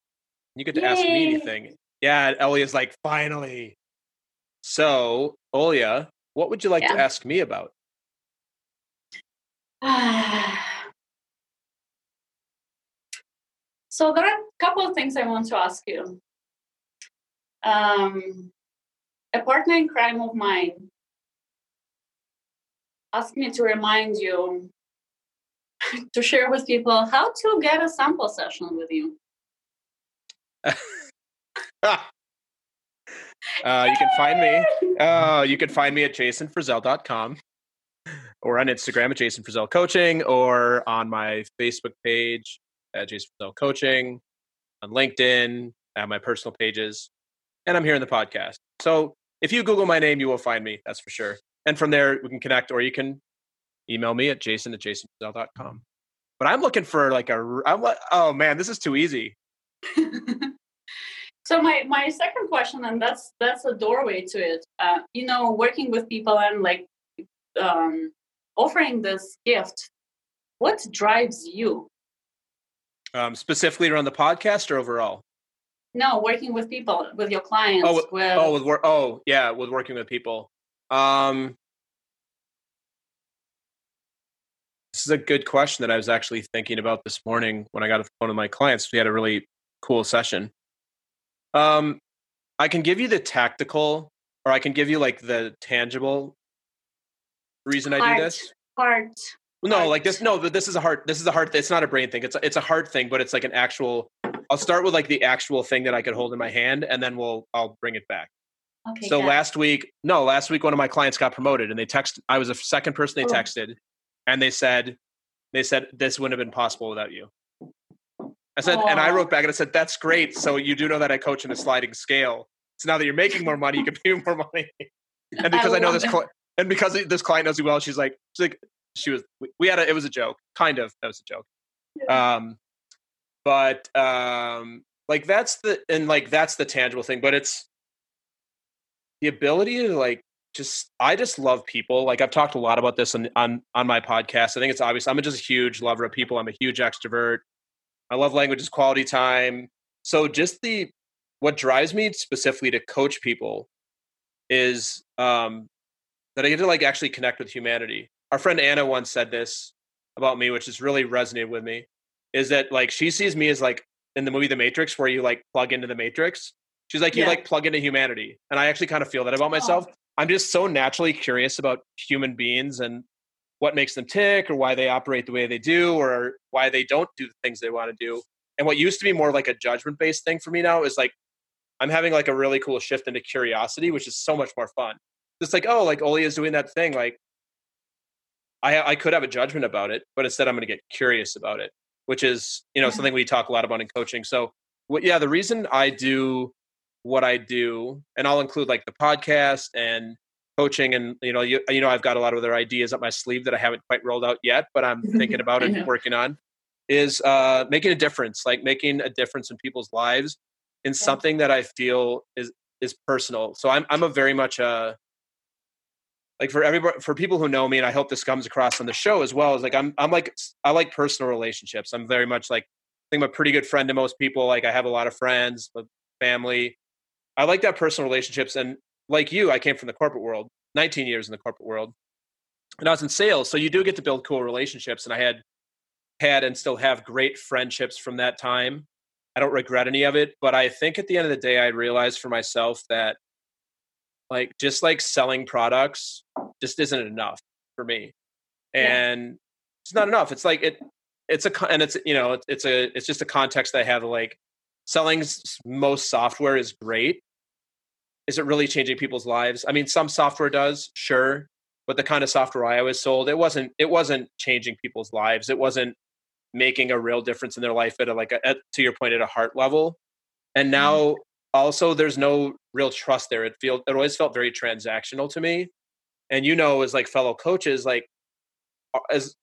Speaker 1: You get to Yay. ask me anything. Yeah, Olia's like, finally. So, Olia, what would you like yeah. to ask me about?
Speaker 2: so there are a couple of things I want to ask you. Um, a partner in crime of mine asked me to remind you to share with people how to get a sample session with you.
Speaker 1: uh, you can find me. Uh, you can find me at jasonfrizzell.com or on Instagram at Jason Frizzell Coaching or on my Facebook page at Jason Frizzell Coaching, on LinkedIn, at my personal pages, and I'm here in the podcast. So if you Google my name, you will find me. That's for sure. And from there, we can connect, or you can email me at jason at jasonfrizzell.com. But I'm looking for like a. I'm like, oh man, this is too easy.
Speaker 2: so my my second question, and that's that's a doorway to it. Uh, you know, working with people and like um, offering this gift. What drives you?
Speaker 1: Um, specifically around the podcast or overall?
Speaker 2: No, working with people, with your clients.
Speaker 1: Oh, with, with oh, with work. Oh, yeah, with working with people. Um, this is a good question that I was actually thinking about this morning when I got a phone with my clients. We had a really cool session. Um, I can give you the tactical, or I can give you like the tangible reason
Speaker 2: heart,
Speaker 1: I do this.
Speaker 2: Heart.
Speaker 1: No, heart. like this. No, but this is a heart. This is a heart. It's not a brain thing. It's a, it's a heart thing, but it's like an actual I'll start with like the actual thing that I could hold in my hand, and then we'll I'll bring it back. Okay. So last week, no, last week one of my clients got promoted, and they text. I was the second person they oh. texted, and they said, they said this wouldn't have been possible without you. I said, and I wrote back and I said, that's great. So you do know that I coach in a sliding scale. So now that you're making more money, you can pay more money. and because I, I know this, cl- and because this client knows you well, she's like, she's like, she was. We had a. It was a joke, kind of. That was a joke. Um, but um like that's the and like that's the tangible thing but it's the ability to like just i just love people like i've talked a lot about this on on on my podcast i think it's obvious i'm just a huge lover of people i'm a huge extrovert i love languages quality time so just the what drives me specifically to coach people is um that i get to like actually connect with humanity. Our friend anna once said this about me which has really resonated with me is that like she sees me as like in the movie The Matrix where you like plug into the Matrix. She's like you yeah. like plug into humanity, and I actually kind of feel that about myself. Oh. I'm just so naturally curious about human beings and what makes them tick, or why they operate the way they do, or why they don't do the things they want to do. And what used to be more like a judgment based thing for me now is like I'm having like a really cool shift into curiosity, which is so much more fun. It's like, oh, like Oli is doing that thing. Like I I could have a judgment about it, but instead I'm going to get curious about it which is you know yeah. something we talk a lot about in coaching. So what, yeah, the reason I do what I do, and I'll include like the podcast and coaching, and you know you you know I've got a lot of other ideas up my sleeve that I haven't quite rolled out yet, but I'm thinking about it, working on. Is uh, making a difference, like making a difference in people's lives in something that I feel is is personal. So I'm I'm a very much a like for everybody for people who know me and i hope this comes across on the show as well is like i'm i'm like i like personal relationships. I'm very much like i think i'm a pretty good friend to most people. Like i have a lot of friends but family. I like that personal relationships and like you i came from the corporate world 19 years in the corporate world and i was in sales so you do get to build cool relationships and i had had and still have great friendships from that time. I don't regret any of it but i think at the end of the day i realized for myself that like just like selling products just isn't enough for me and yeah. it's not enough it's like it it's a and it's you know it's a it's just a context that i have like selling most software is great is it really changing people's lives i mean some software does sure but the kind of software i always sold it wasn't it wasn't changing people's lives it wasn't making a real difference in their life at a like a, at, to your point at a heart level and mm-hmm. now also there's no real trust there. It feel it always felt very transactional to me. And you know, as like fellow coaches, like as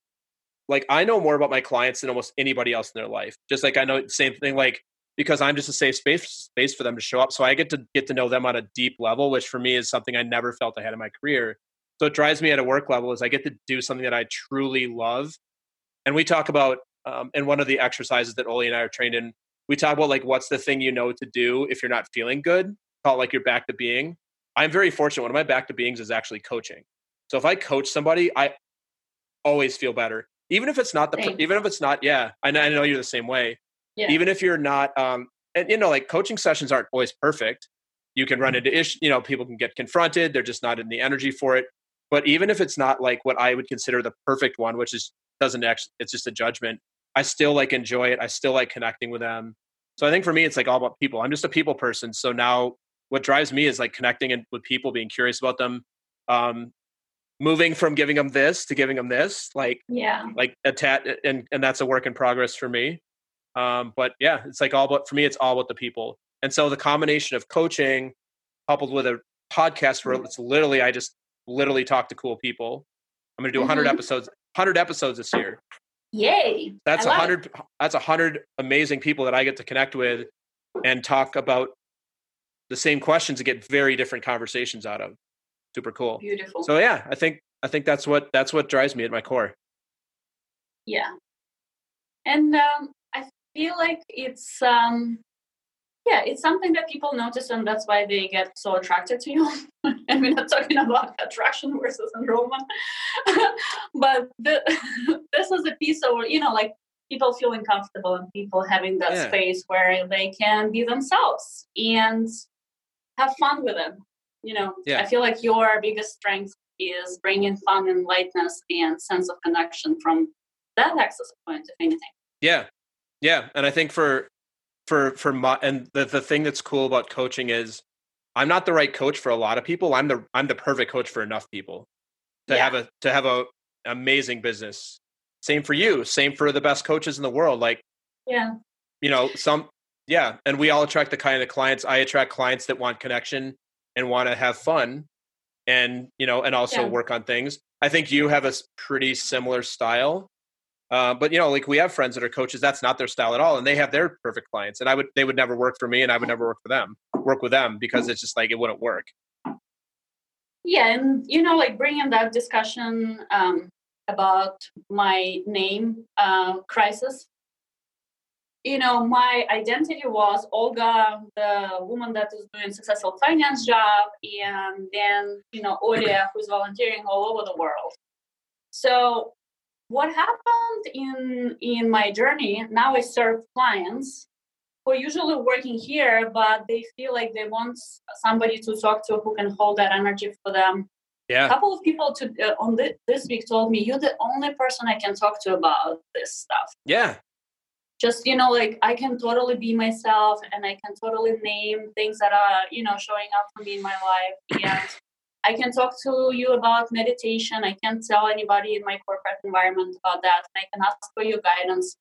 Speaker 1: like I know more about my clients than almost anybody else in their life. Just like I know the same thing, like because I'm just a safe space space for them to show up. So I get to get to know them on a deep level, which for me is something I never felt I had in my career. So it drives me at a work level is I get to do something that I truly love. And we talk about um, in one of the exercises that Oli and I are trained in, we talk about like what's the thing you know to do if you're not feeling good. Call it like you're back to being. I'm very fortunate. One of my back to beings is actually coaching. So if I coach somebody, I always feel better, even if it's not the, Thanks. even if it's not. Yeah, I know, I know you're the same way. Yeah. Even if you're not, um, and you know, like coaching sessions aren't always perfect. You can run into issues. You know, people can get confronted. They're just not in the energy for it. But even if it's not like what I would consider the perfect one, which is doesn't actually, it's just a judgment. I still like enjoy it. I still like connecting with them. So I think for me, it's like all about people. I'm just a people person. So now what drives me is like connecting with people, being curious about them, um, moving from giving them this to giving them this, like
Speaker 2: yeah,
Speaker 1: like a tat, and and that's a work in progress for me. Um, but yeah, it's like all about for me, it's all about the people. And so the combination of coaching coupled with a podcast where it's literally I just literally talk to cool people. I'm going to do 100 mm-hmm. episodes, 100 episodes this year.
Speaker 2: Yay!
Speaker 1: That's a hundred. That's a hundred amazing people that I get to connect with and talk about the same questions and get very different conversations out of. Super cool.
Speaker 2: Beautiful.
Speaker 1: So yeah, I think I think that's what that's what drives me at my core.
Speaker 2: Yeah, and um, I feel like it's um, yeah, it's something that people notice, and that's why they get so attracted to you. and we're not talking about attraction versus enrollment, but the, this is a piece of you know, like people feeling comfortable and people having that yeah. space where they can be themselves and have fun with it. You know, yeah. I feel like your biggest strength is bringing fun and lightness and sense of connection from that access point, if anything.
Speaker 1: Yeah, yeah, and I think for for for my and the the thing that's cool about coaching is I'm not the right coach for a lot of people. I'm the I'm the perfect coach for enough people to yeah. have a to have a amazing business. Same for you. Same for the best coaches in the world. Like
Speaker 2: yeah,
Speaker 1: you know some yeah, and we all attract the kind of clients. I attract clients that want connection and want to have fun, and you know, and also yeah. work on things. I think you have a pretty similar style. Uh, but you know, like we have friends that are coaches. That's not their style at all, and they have their perfect clients. And I would, they would never work for me, and I would never work for them. Work with them because it's just like it wouldn't work.
Speaker 2: Yeah, and you know, like bringing that discussion um, about my name uh, crisis. You know, my identity was Olga, the woman that is doing successful finance job, and then you know, Olia, who's volunteering all over the world. So what happened in in my journey now i serve clients who are usually working here but they feel like they want somebody to talk to who can hold that energy for them.
Speaker 1: Yeah.
Speaker 2: A couple of people to uh, on the, this week told me you're the only person i can talk to about this stuff.
Speaker 1: Yeah
Speaker 2: just you know like i can totally be myself and i can totally name things that are you know showing up for me in my life and I can talk to you about meditation. I can't tell anybody in my corporate environment about that. and I can ask for your guidance.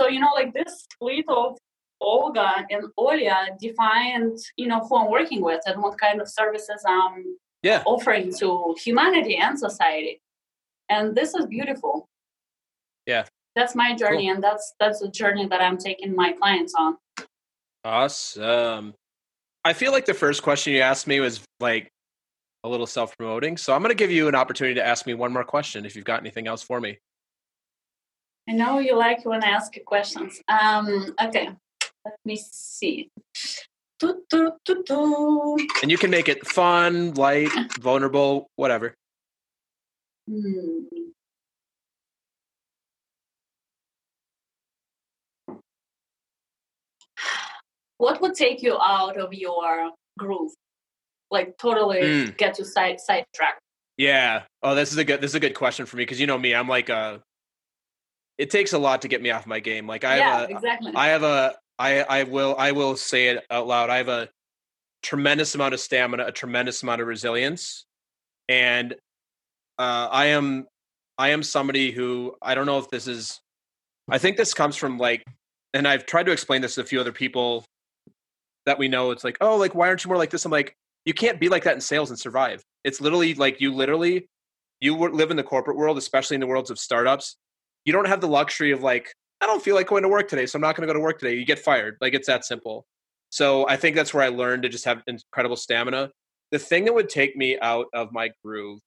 Speaker 2: So, you know, like this split of Olga and Olia defined, you know, who I'm working with and what kind of services I'm
Speaker 1: yeah.
Speaker 2: offering to humanity and society. And this is beautiful.
Speaker 1: Yeah.
Speaker 2: That's my journey cool. and that's that's the journey that I'm taking my clients on.
Speaker 1: Awesome. I feel like the first question you asked me was like a little self promoting. So I'm going to give you an opportunity to ask me one more question if you've got anything else for me.
Speaker 2: I know you like when I ask you questions. Um, okay, let me see. Do, do, do,
Speaker 1: and you can make it fun, light, vulnerable, whatever.
Speaker 2: Hmm. What would take you out of your groove? like totally mm. get you side sidetracked.
Speaker 1: Yeah. Oh, this is a good this is a good question for me because you know me, I'm like a. It takes a lot to get me off my game. Like I
Speaker 2: yeah,
Speaker 1: have
Speaker 2: a, exactly.
Speaker 1: I have a I I will I will say it out loud. I have a tremendous amount of stamina, a tremendous amount of resilience, and uh, I am I am somebody who I don't know if this is. I think this comes from like, and I've tried to explain this to a few other people that we know it's like oh like why aren't you more like this? I'm like you can't be like that in sales and survive. It's literally like you literally you live in the corporate world especially in the worlds of startups you don't have the luxury of like i don't feel like going to work today so i'm not going to go to work today. You get fired. Like it's that simple. So i think that's where i learned to just have incredible stamina. The thing that would take me out of my groove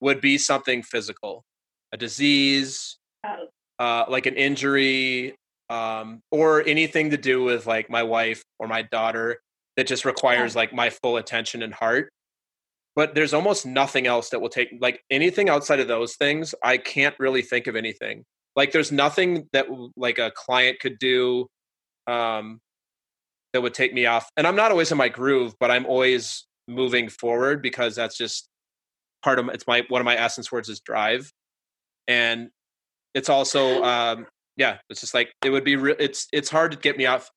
Speaker 1: would be something physical. A disease oh. uh, like an injury um, or anything to do with like my wife or my daughter that just requires like my full attention and heart. But there's almost nothing else that will take like anything outside of those things i can't really think of anything. Like there's nothing that like a client could do um that would take me off. And i'm not always in my groove but i'm always moving forward because that's just part of it's my one of my essence words is drive. And it's also um yeah it's just like it would be re- it's it's hard to get me off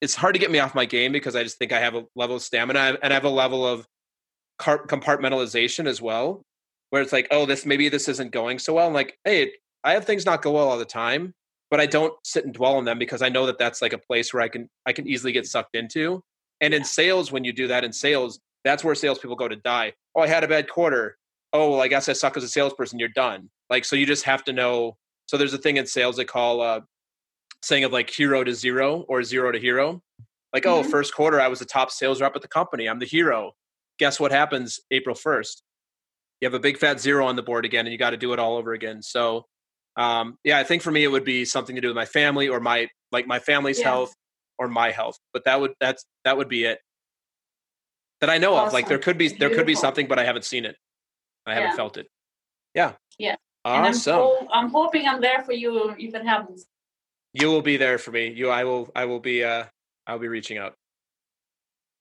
Speaker 1: it's hard to get me off my game because i just think i have a level of stamina and i have a level of compartmentalization as well where it's like oh this maybe this isn't going so well i'm like hey i have things not go well all the time but i don't sit and dwell on them because i know that that's like a place where i can i can easily get sucked into and in sales when you do that in sales that's where salespeople go to die. Oh i had a bad quarter. Oh well i guess i suck as a salesperson you're done. Like so you just have to know so there's a thing in sales they call uh, saying of like hero to zero or zero to hero. Like, oh, mm-hmm. oh, first quarter, I was the top sales rep at the company. I'm the hero. Guess what happens April 1st? You have a big fat zero on the board again, and you got to do it all over again. So, um, yeah, I think for me, it would be something to do with my family or my like my family's yeah. health or my health. But that would that's that would be it that I know awesome. of. Like there could be there could be something, but I haven't seen it. I haven't felt it. Yeah.
Speaker 2: Yeah.
Speaker 1: Awesome.
Speaker 2: I'm, ho- I'm, hoping I'm there for you if it happens.
Speaker 1: You will be there for me. You, I will, I will be, uh, I'll be reaching out.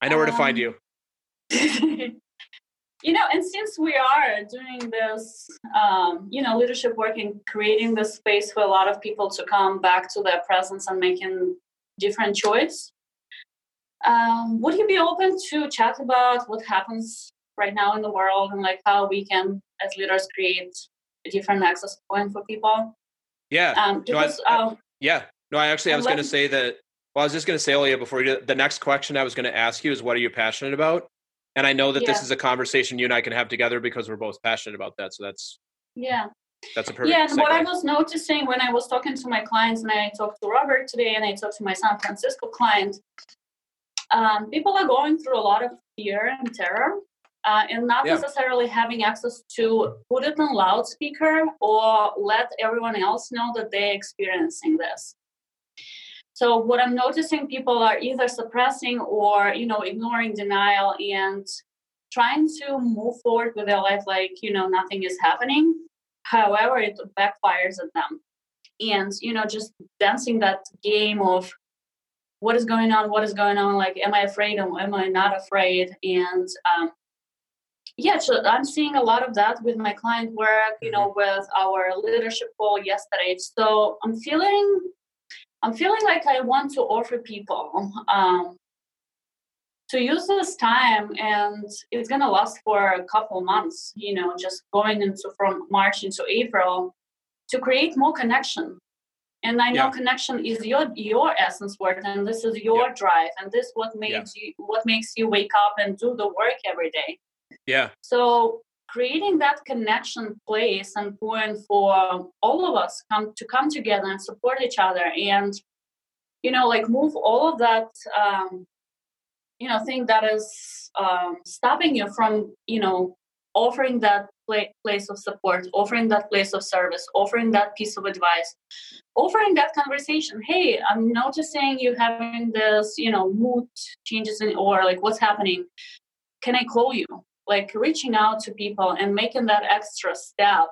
Speaker 1: I know um, where to find you.
Speaker 2: you know, and since we are doing this, um, you know, leadership work and creating the space for a lot of people to come back to their presence and making different choice, um, would you be open to chat about what happens right now in the world and like how we can, as leaders, create different access point for people.
Speaker 1: Yeah. Um, because, no, I, um, yeah. No, I actually I was going to say that. Well, I was just going to say, Olya, before you, the next question I was going to ask you is, what are you passionate about? And I know that yeah. this is a conversation you and I can have together because we're both passionate about that. So that's
Speaker 2: yeah,
Speaker 1: that's a perfect.
Speaker 2: Yeah, and what I was noticing when I was talking to my clients, and I talked to Robert today, and I talked to my San Francisco client, um, people are going through a lot of fear and terror uh, and not yeah. necessarily having access to put it on loudspeaker or let everyone else know that they're experiencing this. So what i'm noticing people are either suppressing or you know ignoring denial and trying to move forward with their life like you know nothing is happening. However it backfires at them. And you know just dancing that game of what is going on what is going on like am i afraid or am i not afraid? And um, yeah so i'm seeing a lot of that with my client work you know mm-hmm. with our leadership call yesterday so i'm feeling i'm feeling like i want to offer people um, to use this time and it's going to last for a couple months you know just going into from march into april to create more connection and i know yeah. connection is your your essence word and this is your yeah. drive and this what makes yeah. you what makes you wake up and do the work every day
Speaker 1: yeah.
Speaker 2: So creating that connection place and point for all of us come to come together and support each other and you know like move all of that um, you know thing that is um, stopping you from you know offering that place of support offering that place of service offering that piece of advice offering that conversation. Hey i'm noticing you having this you know mood changes in or like what's happening. Can i call you like reaching out to people and making that extra step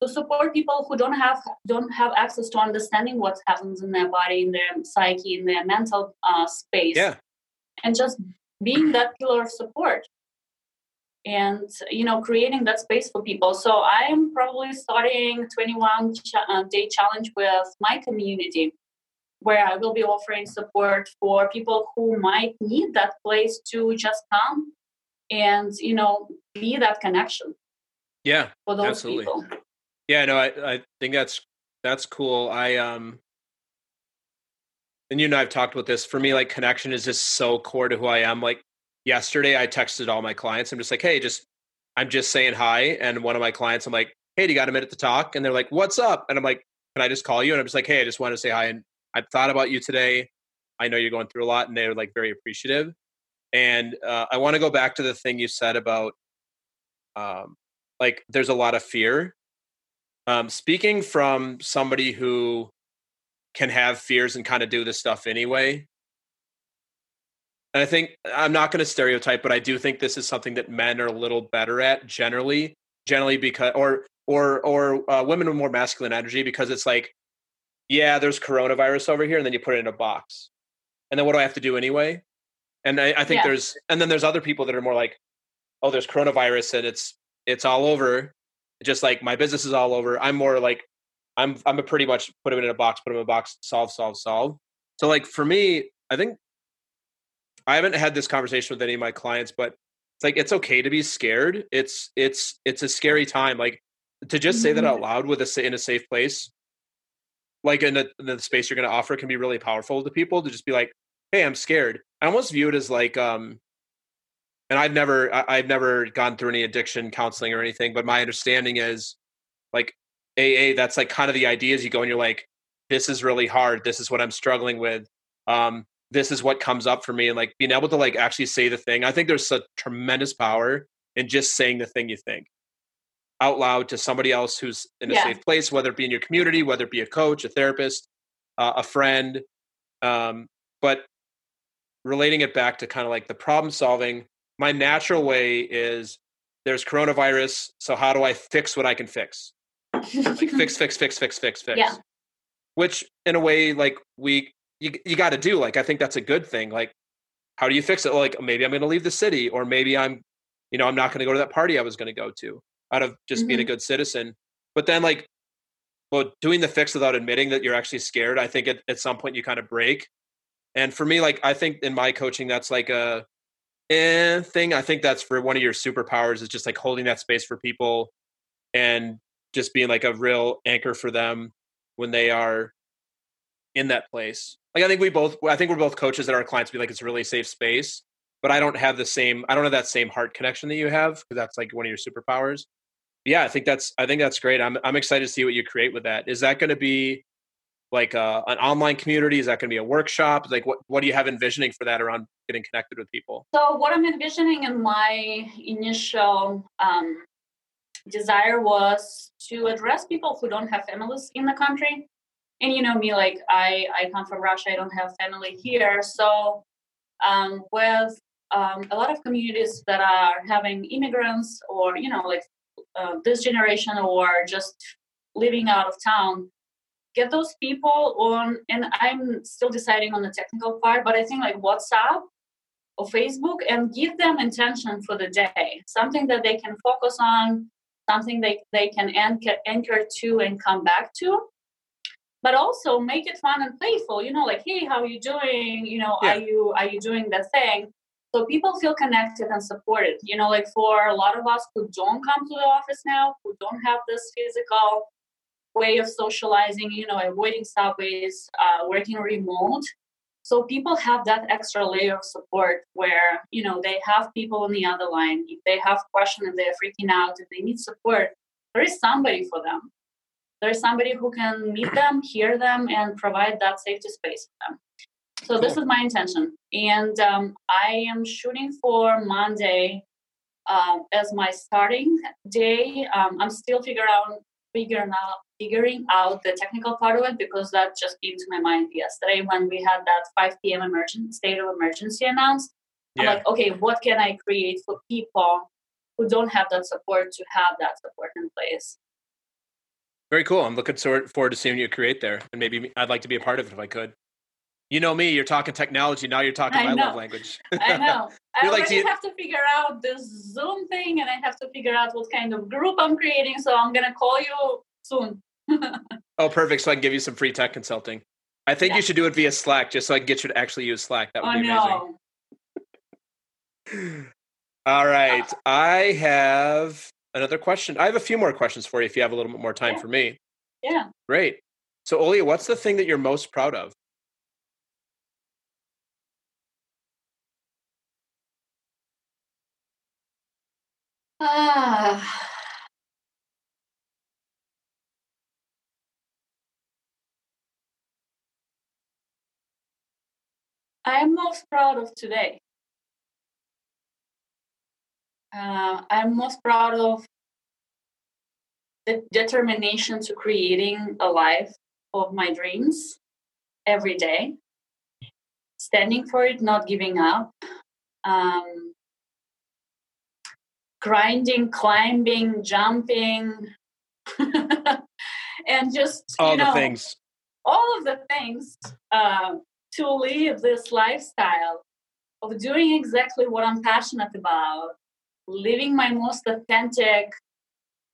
Speaker 2: to support people who don't have don't have access to understanding what happens in their body in their psyche in their mental uh, space.
Speaker 1: Yeah.
Speaker 2: And just being that pillar of support and you know creating that space for people. So i am probably starting 21 ch- uh, day challenge with my community where i will be offering support for people who might need that place to just come and you know be that connection
Speaker 1: yeah
Speaker 2: for those
Speaker 1: absolutely.
Speaker 2: people
Speaker 1: yeah no I, I think that's that's cool i um and you and I've talked about this. For me, like connection is just so core to who I am. Like yesterday, I texted all my clients. I'm just like, hey, just I'm just saying hi. And one of my clients, I'm like, hey, do you got a minute to talk? And they're like, what's up? And I'm like, can I just call you? And I'm just like, hey, I just want to say hi. And I thought about you today. I know you're going through a lot, and they're like very appreciative. And uh, I want to go back to the thing you said about, um, like, there's a lot of fear. Um, speaking from somebody who can have fears and kind of do this stuff anyway. And I think I'm not going to stereotype, but I do think this is something that men are a little better at generally, generally because or or or uh, women with more masculine energy because it's like, yeah, there's coronavirus over here, and then you put it in a box, and then what do I have to do anyway? And I, I think yeah. there's and then there's other people that are more like, oh, there's coronavirus and it's it's all over, just like my business is all over. I'm more like I'm I'm a pretty much put them in a box, put them in a box, solve, solve, solve. So like for me, I think I haven't had this conversation with any of my clients, but it's like it's okay to be scared. It's it's it's a scary time. Like to just say that out mm-hmm. loud with a in a safe place, like in, in the space you're going to offer, can be really powerful to people. To just be like, "Hey, I'm scared." I almost view it as like, um, and I've never I, I've never gone through any addiction counseling or anything, but my understanding is like AA, that's like kind of the ideas you go and you're like, this is really hard. This is what I'm struggling with. Um, this is what comes up for me. And like being able to like actually say the thing. I think there's such tremendous power in just saying the thing you think out loud to somebody else who's in a yeah. safe place, whether it be in your community, whether it be a coach, a therapist, uh, a friend. Um, but relating it back to kind of like the problem solving, my natural way is there's coronavirus. So how do I fix what I can fix? like fix, fix, fix, fix, fix, fix. Yeah. Which in a way, like we you you got to do. Like I think that's a good thing. Like how do you fix it? Like maybe I'm going to leave the city, or maybe I'm, you know, I'm not going to go to that party I was going to go to out of just mm-hmm. being a mm-hmm. good citizen. But then like, well, doing the fix without admitting that you're actually scared, I think at, at some point you kind of break. And for me, like I think in my coaching, that's like a eh, thing. I think that's for one of your superpowers is just like holding that space for people and just being like a real anchor for them when they are in that place. Like I think we both I think we're both coaches that our clients be like it's a really safe space, but I don't have the same I don't have that same heart connection that you have because that's like one of your superpowers. But yeah, I think that's I think that's great. I'm I'm excited to see what you create with that. Is that going to be like uh, an online community? Is that going to be a workshop? Like what what do you have envisioning for that around getting connected with people?
Speaker 2: So what I'm envisioning in my initial um, desire was to address people who don't have families in the country. And you know me, like I, I come from Russia, I don't have family here. So um, with um, a lot of communities that are having immigrants or, you know, like uh, this generation or just living out of town, get those people on, and I'm still deciding on the technical part, but I think like WhatsApp or Facebook and give them intention for the day, something that they can focus on, something they, they can anchor, anchor to and come back to. But also make it fun and playful you know like hey how are you doing? You know yeah. are you are you doing the thing? So people feel connected and supported you know like for a lot of us who don't come to the office now who don't have this physical way of socializing you know avoiding subways uh, working remote so people have that extra layer of support where, you know, they have people on the other line. If they have questions and they're freaking out, if they need support, there is somebody for them. There's somebody who can meet them, hear them, and provide that safety space for them. So cool. this is my intention. And um, I am shooting for Monday um, as my starting day. Um, I'm still figuring out figuring out figuring out the technical part of it because that just came to my mind yesterday when we had that 5 p.m. emergency state of emergency announced. Yeah. I'm like, okay, what can I create for people who don't have that support to have that support in place?
Speaker 1: Very cool. I'm looking forward to seeing you create there, and maybe I'd like to be a part of it if I could. You know me. You're talking technology now. You're talking I my know. love language.
Speaker 2: I know. I like to... have to figure out this Zoom thing, and I have to figure out what kind of group I'm creating. So I'm gonna call you soon.
Speaker 1: oh, perfect. So I can give you some free tech consulting. I think yeah. you should do it via Slack just so I can get you to actually use Slack. That would oh, be amazing. No. All right. Ah. I have another question. I have a few more questions for you if you have a little bit more time
Speaker 2: yeah.
Speaker 1: for me.
Speaker 2: Yeah.
Speaker 1: Great. So, Olia, what's the thing that you're most proud of?
Speaker 2: Ah. Uh I am most proud of today. Uh, I'm most proud of the determination to creating a life of my dreams every day, standing for it, not giving up, um, grinding, climbing, jumping, and just
Speaker 1: all
Speaker 2: know,
Speaker 1: the things.
Speaker 2: All of the things uh, to live this lifestyle of doing exactly what I'm passionate about, living my most authentic,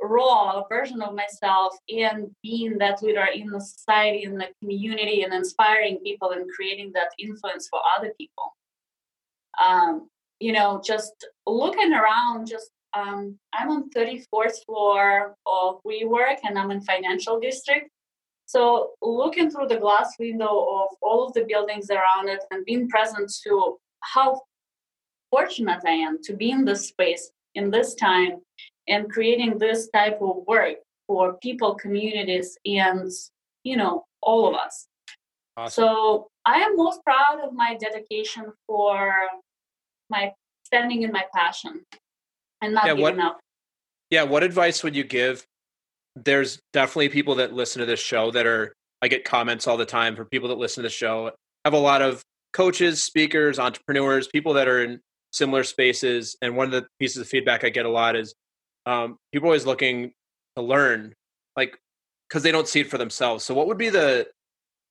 Speaker 2: raw version of myself, and being that leader in the society, in the community, and inspiring people and creating that influence for other people. Um, you know, just looking around, just um, I'm on 34th floor of WeWork and I'm in financial district. So looking through the glass window of all of the buildings around it and being present to how fortunate I am to be in this space in this time and creating this type of work for people, communities, and you know all of us. Awesome. So I am most proud of my dedication for my standing in my passion and not yeah, giving
Speaker 1: what,
Speaker 2: up.
Speaker 1: Yeah, what advice would you give? There's definitely people that listen to this show that are I get comments all the time from people that listen to the show. I have a lot of coaches, speakers, entrepreneurs, people that are in similar spaces. And one of the pieces of feedback I get a lot is um, people always looking to learn, like because they don't see it for themselves. So, what would be the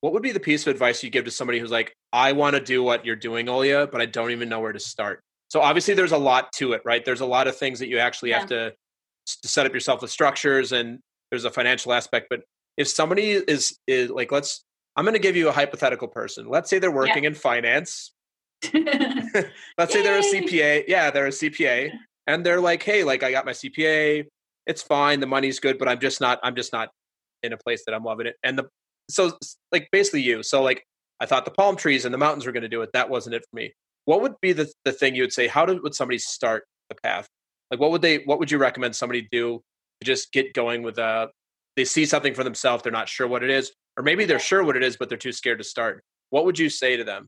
Speaker 1: what would be the piece of advice you give to somebody who's like, I want to do what you're doing, Olya, but I don't even know where to start? So obviously, there's a lot to it, right? There's a lot of things that you actually yeah. have to, to set up yourself with structures, and there's a financial aspect. But if somebody is is like, let's, I'm going to give you a hypothetical person. Let's say they're working yeah. in finance. let's say they're a CPA. Yeah, they're a CPA, and they're like, hey, like I got my CPA. It's fine. The money's good, but I'm just not. I'm just not in a place that I'm loving it. And the so like basically you. So like I thought the palm trees and the mountains were going to do it. That wasn't it for me. What would be the the thing you would say? How did, would somebody start the path? Like what would they? What would you recommend somebody do just get going with? Uh, they see something for themselves. They're not sure what it is, or maybe they're sure what it is, but they're too scared to start. What would you say to them?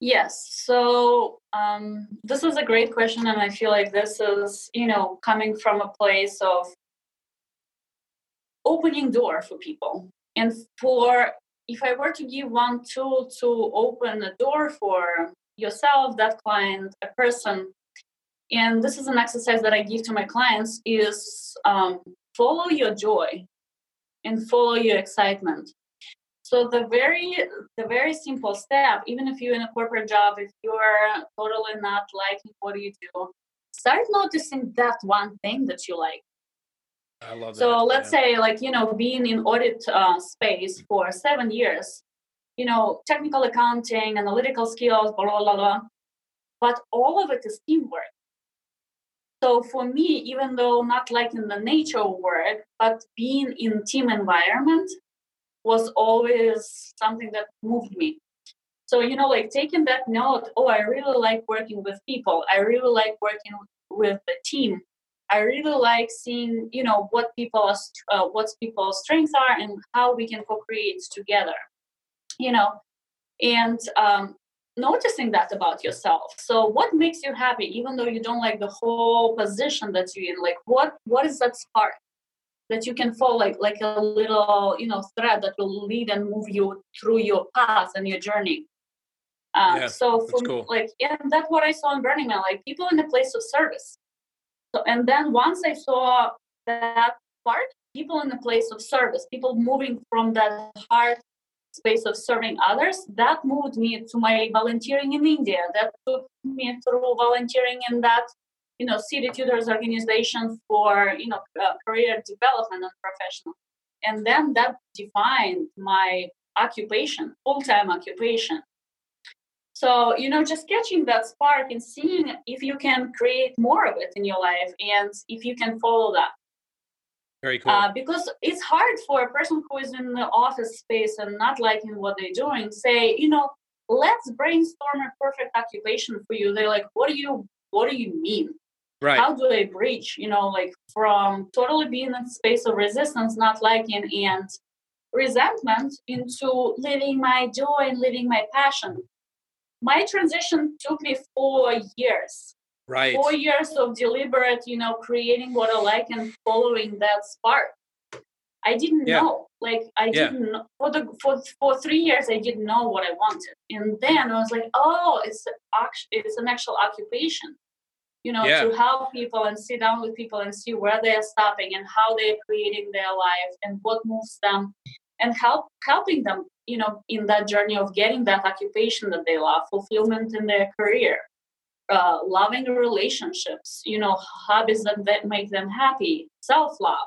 Speaker 2: Yes. So um, this is a great question, and I feel like this is, you know, coming from a place of opening door for people and for if I were to give one tool to open a door for yourself, that client, a person, and this is an exercise that I give to my clients is um, follow your joy and follow your excitement. So the very the very simple step, even if you're in a corporate job, if you're totally not liking what you do, start noticing that one thing that you like.
Speaker 1: I love
Speaker 2: so that. let's yeah. say like you know being in audit uh, space for seven years, you know technical accounting, analytical skills, blah blah blah blah, but all of it is teamwork. So for me, even though not liking the nature work, but being in team environment was always something that moved me. So you know, like taking that note, oh, I really like working with people. I really like working with the team I really like seeing, you know, what people's uh, what people's strengths are and how we can co-create together. You know, and um, noticing that about yourself. So, what makes you happy, even though you don't like the whole position that you're in? Like, what what is that spark that you can follow, like like a little, you know, thread that will lead and move you through your path and your journey. Um, yeah, so, for cool. like, yeah, that's what I saw in Burning Man. Like, people in a place of service so, and then once I saw that part, people in the place of service, people moving from that hard space of serving others, that moved me to my volunteering in India. That took me through volunteering in that, you know, city tutors organization for, you know, uh, career development and professional. And then that defined my occupation, full-time occupation. So, you know, just catching that spark and seeing if you can create more of it in your life and if you can follow that.
Speaker 1: Very cool. Uh,
Speaker 2: because it's hard for a person who is in the office space and not liking what they're doing, say, you know, let's brainstorm a perfect occupation for you. They're like, what do you what do you mean?
Speaker 1: Right.
Speaker 2: How do I bridge, you know, like from totally being in space of resistance, not liking and resentment into living my joy and living my passion. My transition took me four years.
Speaker 1: Right.
Speaker 2: Four years of deliberate, you know, creating what I like and following that spark. I didn't
Speaker 1: Yeah.
Speaker 2: know. Like I
Speaker 1: Yeah.
Speaker 2: didn't know for the for for three years I didn't know what I wanted. And then I was like, oh, it's actually it's an actual occupation. You know,
Speaker 1: Yeah.
Speaker 2: to help people and sit down with people and see where they're stopping and how they're creating their life and what moves them and help helping them, you know, in that journey of getting that occupation that they love, fulfillment in their career. Uh, loving relationships, you know, hobbies that, that make them happy, self love,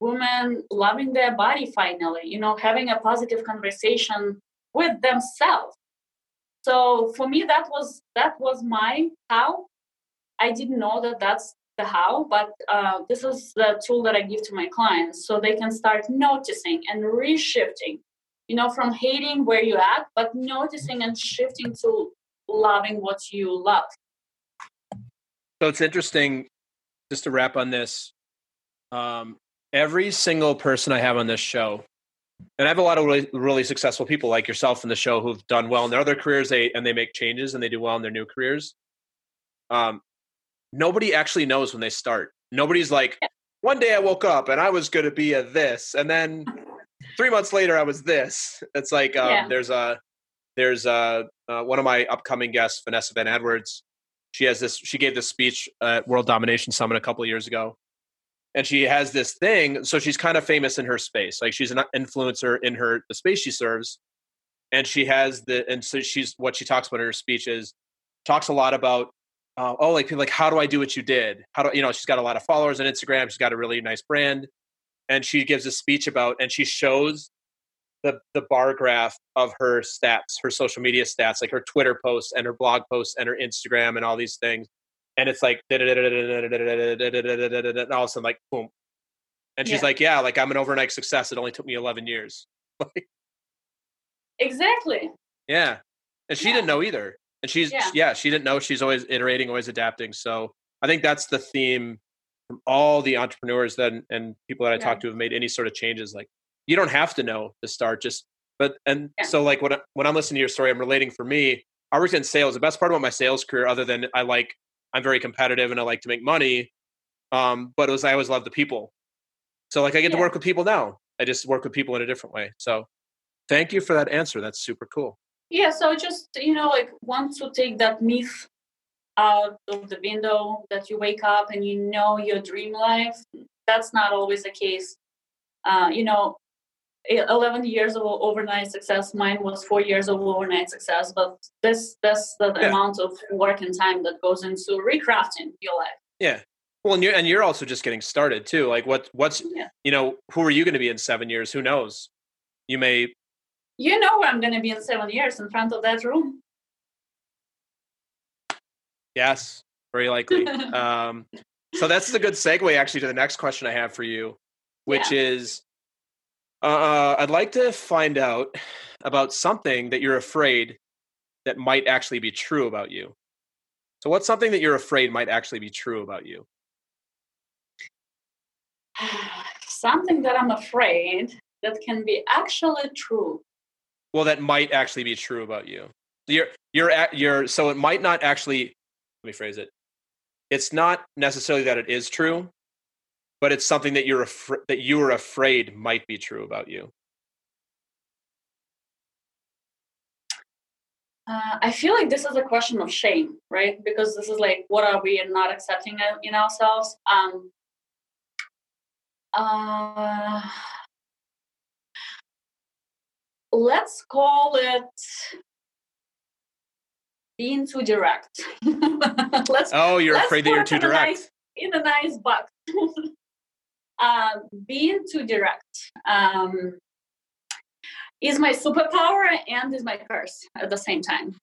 Speaker 2: women loving their body finally you know having a positive conversation with themselves. So for me that was that was my how. I didn't know that that's the how but uh, this is the tool that i give to my clients so they can start noticing and reshifting you know from hating where you're at but noticing and shifting to loving what you love
Speaker 1: So it's interesting, just to wrap on this. Um, every single person I have on this show, and I have a lot of really, really successful people like yourself in the show who've done well in their other careers, they and they make changes and they do well in their new careers. Um, nobody actually knows when they start. Nobody's like, one day I woke up and I was going to be a this, and then three months later I was this. It's like um,
Speaker 2: Yeah.
Speaker 1: there's a there's a uh, one of my upcoming guests, Vanessa Van Edwards. She has this. She gave this speech at World Domination Summit a couple of years ago, and she has this thing. So she's kind of famous in her space. Like she's an influencer in her the space she serves, and she has the and so she's what she talks about in her speech is talks a lot about uh, oh like people like how do I do what you did? How do you know? She's got a lot of followers on Instagram. She's got a really nice brand, and she gives a speech about and she shows the the bar graph of her stats, her social media stats, like her Twitter posts and her blog posts and her Instagram and all these things. And it's like and all of a sudden like boom. And she's
Speaker 2: Yeah.
Speaker 1: like, Yeah, like I'm an overnight success. It only took me eleven years.
Speaker 2: exactly
Speaker 1: Yeah. And she
Speaker 2: Yeah.
Speaker 1: didn't know either. And she's yeah.
Speaker 2: Yeah.
Speaker 1: she didn't know she's always iterating, always adapting. So I think that's the theme from all the entrepreneurs that and people that I
Speaker 2: Yeah.
Speaker 1: talk to have made any sort of changes. Like you don't have to know to start, just but and
Speaker 2: Yeah.
Speaker 1: so like when I, when I'm listening to your story, I'm relating for me. I worked in sales. The best part about my sales career, other than I like I'm very competitive and I like to make money, um, but it was I always loved the people. So like I get to work with people now. I just work with people in a different way. So thank you for that answer. That's super cool.
Speaker 2: Yeah, so just you know, like want to take that myth out of the window that you wake up and you know your dream life. That's not always the case. Uh, you know, e- eleven years of overnight success. Mine was four years of overnight success. But this that's the
Speaker 1: Yeah.
Speaker 2: amount of work and time that goes into recrafting your life.
Speaker 1: Yeah. Well, and you're and you're also just getting started too. Like, what what's
Speaker 2: Yeah.
Speaker 1: you know who are you going to be in seven years? Who knows? You may.
Speaker 2: You know where I'm going to be in seven years in front of that room.
Speaker 1: Yes, very likely. um, so that's a good segue actually to the next question I have for you, which is, uh, I'd like to find out about something that you're afraid that might actually be true about you. So, what's something that you're afraid might actually be true about you?
Speaker 2: Something that I'm afraid that can be actually true.
Speaker 1: Well, that might actually be true about you. You're you're at you're so it might not actually. Let me phrase it. It's not necessarily that it is true, but it's something that you're afr- that you are afraid might be true about you.
Speaker 2: Uh, I feel like this is a question of shame, right? Because this is like, what are we not accepting in ourselves? Um, uh, let's call it being too direct. let's
Speaker 1: Oh, you're
Speaker 2: let's
Speaker 1: afraid that you're too direct.
Speaker 2: nice- in a nice box. uh, being too direct um, is my superpower and is my curse at the same time.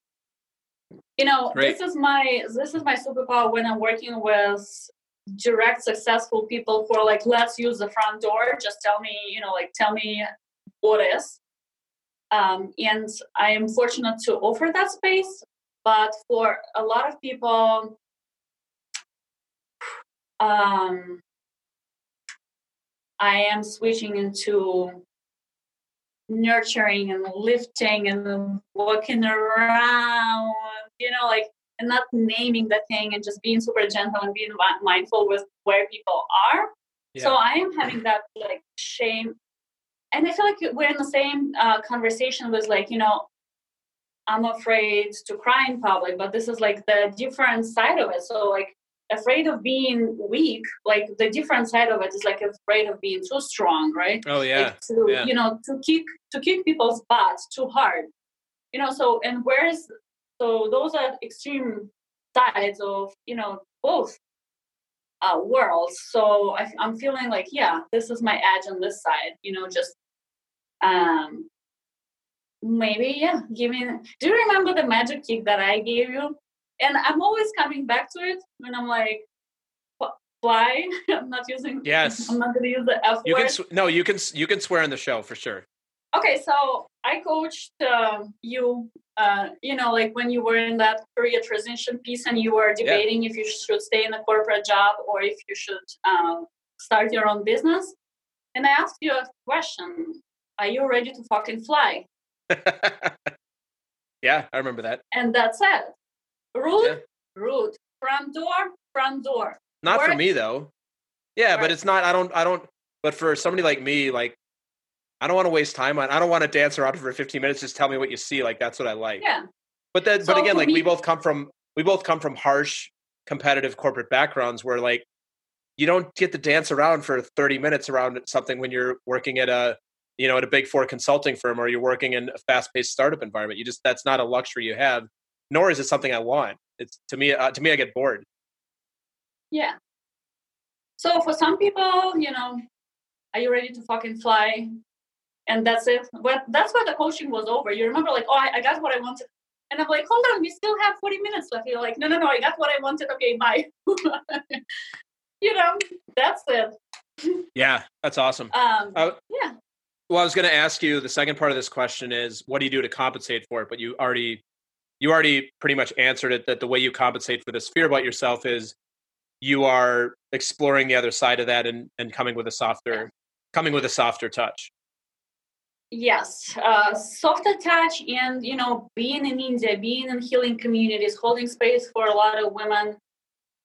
Speaker 2: You know,
Speaker 1: Great.
Speaker 2: this is my this is my superpower when I'm working with direct successful people who are like, let's use the front door. Just tell me, you know, like tell me what is. Um, and I am fortunate to offer that space. But for a lot of people, um, I am switching into nurturing and lifting and walking around, you know, like and not naming the thing and just being super gentle and being mindful with where people are. Yeah. So I am having that like shame, and I feel like we're in the same uh, conversation with like you know, I'm afraid to cry in public, but this is like the different side of it. So like afraid of being weak like the different side of it is like afraid of being too strong right?
Speaker 1: Oh yeah,
Speaker 2: like to
Speaker 1: yeah.
Speaker 2: you know to kick to kick people's butts too hard you know so and where's so those are extreme sides of you know both uh, worlds. So I, i'm feeling like yeah this is my edge on this side you know just um maybe yeah give me do you remember the magic kick that i gave you and I'm always coming back to it when I'm like, fly. I'm not using.
Speaker 1: Yes.
Speaker 2: I'm not going to use the F
Speaker 1: you
Speaker 2: word.
Speaker 1: Can, no, you can. You can swear on the show for sure.
Speaker 2: Okay, so I coached uh, you. Uh, you know, like when you were in that career transition piece, and you were debating yeah. if you should stay in a corporate job or if you should um, start your own business. And I asked you a question: Are you ready to fucking fly?
Speaker 1: yeah, I remember that.
Speaker 2: And that's it. Rude, yeah. rude. Front door, front door.
Speaker 1: Not Work. for me though. Yeah, Work. but it's not. I don't. I don't. But for somebody like me, like I don't want to waste time on. I don't want to dance around for 15 minutes. Just tell me what you see. Like that's what I like.
Speaker 2: Yeah.
Speaker 1: But then, so but again, like me, we both come from we both come from harsh competitive corporate backgrounds where like you don't get to dance around for 30 minutes around something when you're working at a you know at a big four consulting firm or you're working in a fast-paced startup environment you just that's not a luxury you have nor is it something I want. It's to me, uh, to me, I get bored.
Speaker 2: Yeah. So for some people, you know, are you ready to fucking fly? And that's it. But that's why the coaching was over. You remember, like, oh, I, I got what I wanted. And I'm like, hold on, we still have 40 minutes left. You're like, no, no, no, I got what I wanted. Okay, bye. you know, that's it.
Speaker 1: Yeah, that's awesome.
Speaker 2: Um, uh, yeah.
Speaker 1: Well, I was going to ask you the second part of this question is what do you do to compensate for it? But you already you already pretty much answered it that the way you compensate for this fear about yourself is you are exploring the other side of that and, and coming with a softer coming with a softer touch.
Speaker 2: Yes uh, softer touch and you know being in india being in healing communities holding space for a lot of women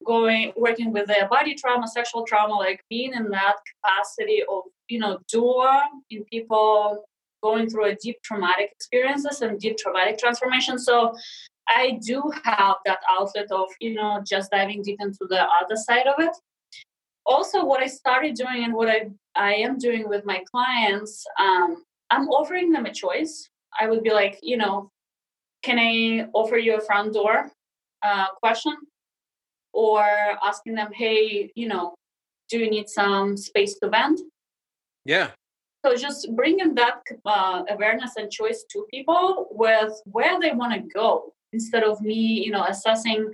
Speaker 2: going working with their body trauma sexual trauma like being in that capacity of you know doula in people going through a deep traumatic experiences and deep traumatic transformation. So I do have that outlet of, you know, just diving deep into the other side of it. Also, what I started doing and what I, I am doing with my clients, um, I'm offering them a choice. I would be like, you know, can I offer you a front door uh, question? Or asking them, hey, you know, do you need some space to vent?
Speaker 1: Yeah.
Speaker 2: So just bringing that uh, awareness and choice to people with where they want to go instead of me, you know, assessing,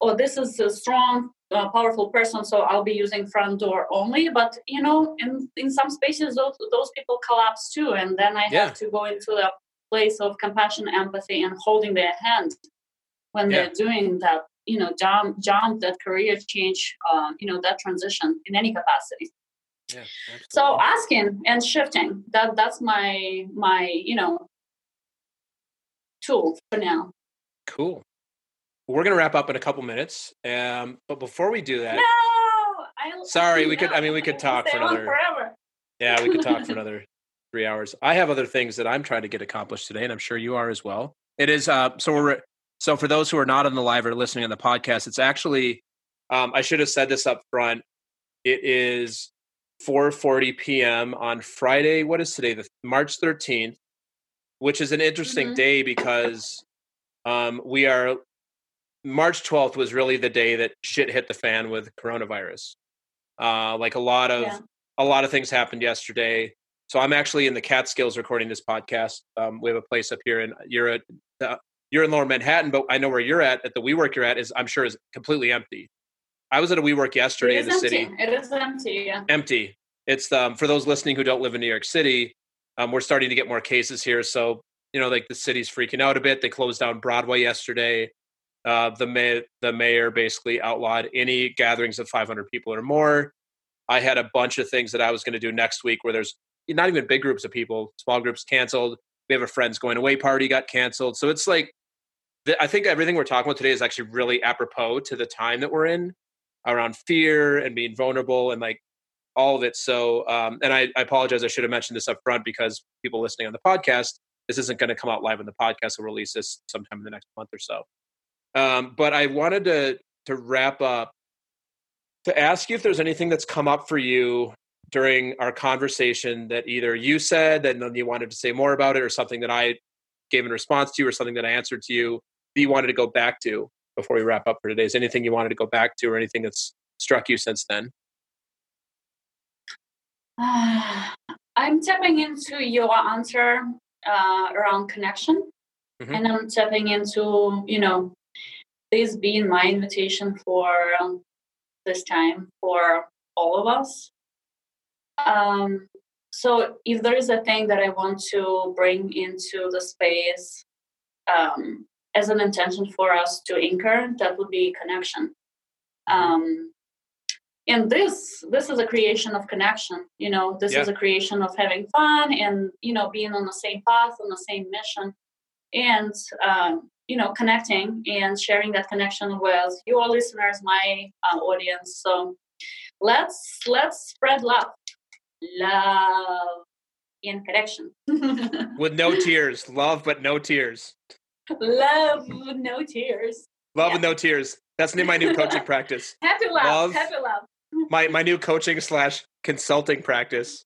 Speaker 2: oh, this is a strong, uh, powerful person, so I'll be using front door only. But you know, in in some spaces, those those people collapse too, and then I yeah. have to go into the place of compassion, empathy, and holding their hand when yeah. they're doing that. You know, jump, jump that career change. Uh, you know, that transition in any capacity so asking and shifting that that's my my you know tool for now.
Speaker 1: Cool. We're gonna wrap up in a couple minutes um but before we do that
Speaker 2: no
Speaker 1: sorry we could i mean we could talk for another
Speaker 2: forever.
Speaker 1: Yeah we could talk for another three hours. I have other things that i'm trying to get accomplished today and i'm sure you are as well. It is uh so we're so for those who are not on the live or listening on the podcast it's actually um i should have said this up front. It is 4:40 p.m. on Friday. What is today? The March 13th, which is an interesting mm-hmm. day because um, we are March 12th was really the day that shit hit the fan with coronavirus. Uh, like a lot of yeah. a lot of things happened yesterday. So I'm actually in the Catskills recording this podcast. Um, we have a place up here, and you're at uh, you're in Lower Manhattan, but I know where you're at. At the WeWork you're at is I'm sure is completely empty. I was at a WeWork yesterday in the
Speaker 2: empty.
Speaker 1: city.
Speaker 2: It is empty. Yeah.
Speaker 1: Empty. It's um, for those listening who don't live in New York City. Um, we're starting to get more cases here, so you know, like the city's freaking out a bit. They closed down Broadway yesterday. uh, the mayor the mayor basically outlawed any gatherings of 500 people or more. I had a bunch of things that I was going to do next week where there's not even big groups of people, small groups canceled. We have a friends going away party got canceled. So it's like I think everything we're talking about today is actually really apropos to the time that we're in around fear and being vulnerable and like all of it. So, um, and I, I, apologize. I should have mentioned this up front because people listening on the podcast, this isn't going to come out live on the podcast. We'll release this sometime in the next month or so. Um, but I wanted to to wrap up to ask you if there's anything that's come up for you during our conversation that either you said and then you wanted to say more about it, or something that I gave in response to, you, or something that I answered to you that you wanted to go back to before we wrap up for today. Is anything you wanted to go back to, or anything that's struck you since then?
Speaker 2: Uh, I'm tapping into your answer uh, around connection, mm-hmm. and I'm tapping into you know this being my invitation for um, this time for all of us. Um, so, if there is a thing that I want to bring into the space um, as an intention for us to incur that would be connection. Um, and this this is a creation of connection you know this yeah. is a creation of having fun and you know being on the same path on the same mission and um, you know connecting and sharing that connection with your listeners my uh, audience. So let's let's spread love. Love and connection.
Speaker 1: With no tears. Love but no tears
Speaker 2: love with no tears
Speaker 1: love yeah. with no tears that's my new coaching practice
Speaker 2: happy love, love happy love
Speaker 1: my my new coaching slash consulting practice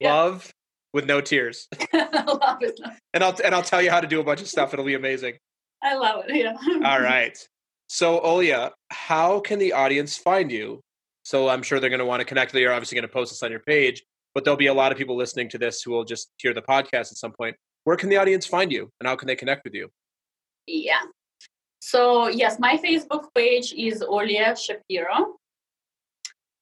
Speaker 1: yeah. love with no tears love it. and i'll and i'll tell you how to do a bunch of stuff it'll be amazing
Speaker 2: I love it. Yeah.
Speaker 1: All right. So, Olya, how can the audience find you? So, I'm sure they're going to want to connect you. You're obviously going to post this on your page, but there'll be a lot of people listening to this who will just hear the podcast at some point. Where can the audience find you and how can they connect with you?
Speaker 2: Yeah. So, yes, my Facebook page is Olya Shapiro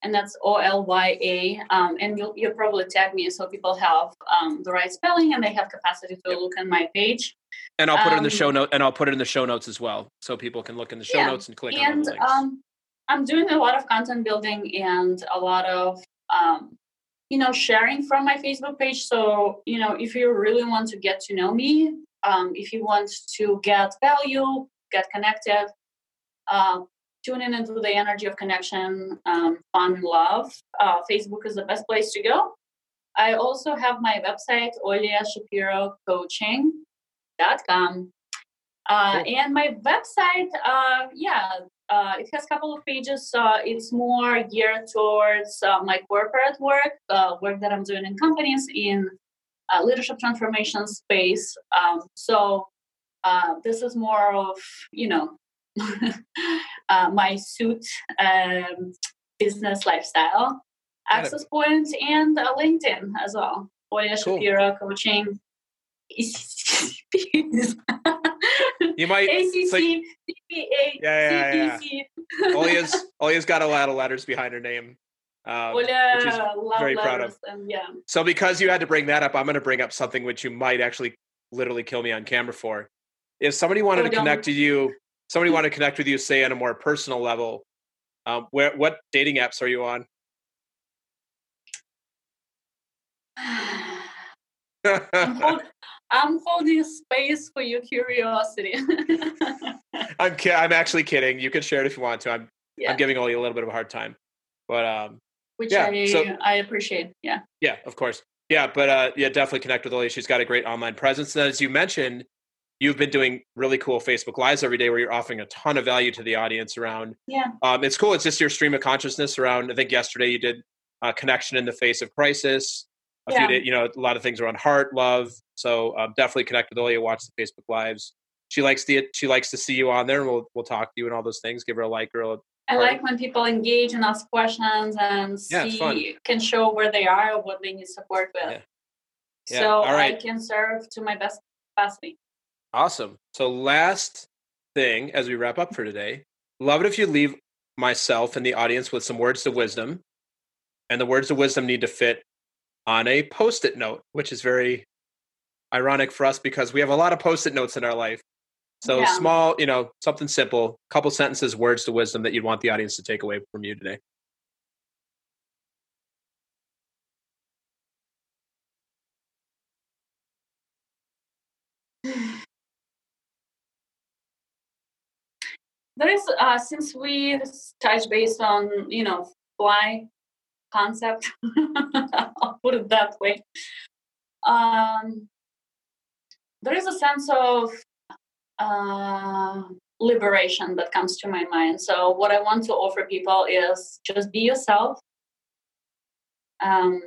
Speaker 2: and that's O L Y A. Um, and you'll, you'll probably tag me so people have um, the right spelling and they have capacity to look on my page.
Speaker 1: And I'll put um, it in the show um, note, and I'll put it in the show notes as well, so people can look in the show yeah. notes and click and, on the links. Um,
Speaker 2: I'm doing a lot of content building and a lot of um, you know sharing from my Facebook page. So you know, if you really want to get to know me, um, if you want to get value, get connected, uh, in into the energy of connection, um, fun, and love, uh, Facebook is the best place to go. I also have my website, Olya Shapiro Coaching.com. Uh. And my website, uh, yeah, uh, it has a couple of pages. Uh, it's more geared towards uh, my corporate work, uh, work that I'm doing in companies in leadership transformation space. Um, so this is more of, you know, uh, my suit um, business lifestyle access points, point and uh, linkedin as well Olya cool. Shapiro coaching
Speaker 1: you might
Speaker 2: ACC, like,
Speaker 1: CPA, yeah, yeah, yeah. Olya's, Olya's got a lot of letters behind her name.
Speaker 2: Um, Olya, which is very proud of. And, yeah.
Speaker 1: So because you had to bring that up, I'm going to bring up something which you might actually literally kill me on camera for. If somebody wanted oh, to connect to you somebody wanted to connect with you, say on a more personal level, um, where what dating apps are you on?
Speaker 2: I'm, hold, I'm, holding space for your curiosity.
Speaker 1: I'm ki- I'm actually kidding. You can share it if you want to. I'm yeah. I'm giving Olya a little bit of a hard time, but um,
Speaker 2: which yeah, I so, I appreciate. Yeah.
Speaker 1: Yeah, of course. Yeah, but uh, yeah, definitely connect with Olya. She's got a great online presence. And as you mentioned, you've been doing really cool Facebook Lives every day where you're offering a ton of value to the audience around.
Speaker 2: Yeah. Um,
Speaker 1: it's cool. It's just your stream of consciousness around. I think yesterday you did a connection in the face of crisis. A yeah. few you know, a lot of things around heart, love. So um, definitely connect with Olya. Watch the Facebook Lives. She likes the she likes to see you on there. And we'll we'll talk to you and all those things. Give her a like or a
Speaker 2: I like when people engage and ask questions and yeah, see can show where they are or what they need support with. Yeah. Yeah. So I can serve to my best capacity.
Speaker 1: Awesome. So, last thing as we wrap up for today, love it if you leave myself and the audience with some words of wisdom. And the words of wisdom need to fit on a post it note, which is very ironic for us because we have a lot of post it notes in our life. So
Speaker 2: Yeah.
Speaker 1: small, you know, something simple, couple sentences, words to wisdom that you'd want the audience to take away from you today.
Speaker 2: There is, uh, since we touched based on, you know, fly concept, I'll put it that way. Um, there is a sense of uh, liberation that comes to my mind. So, what I want to offer people is just be yourself. Um,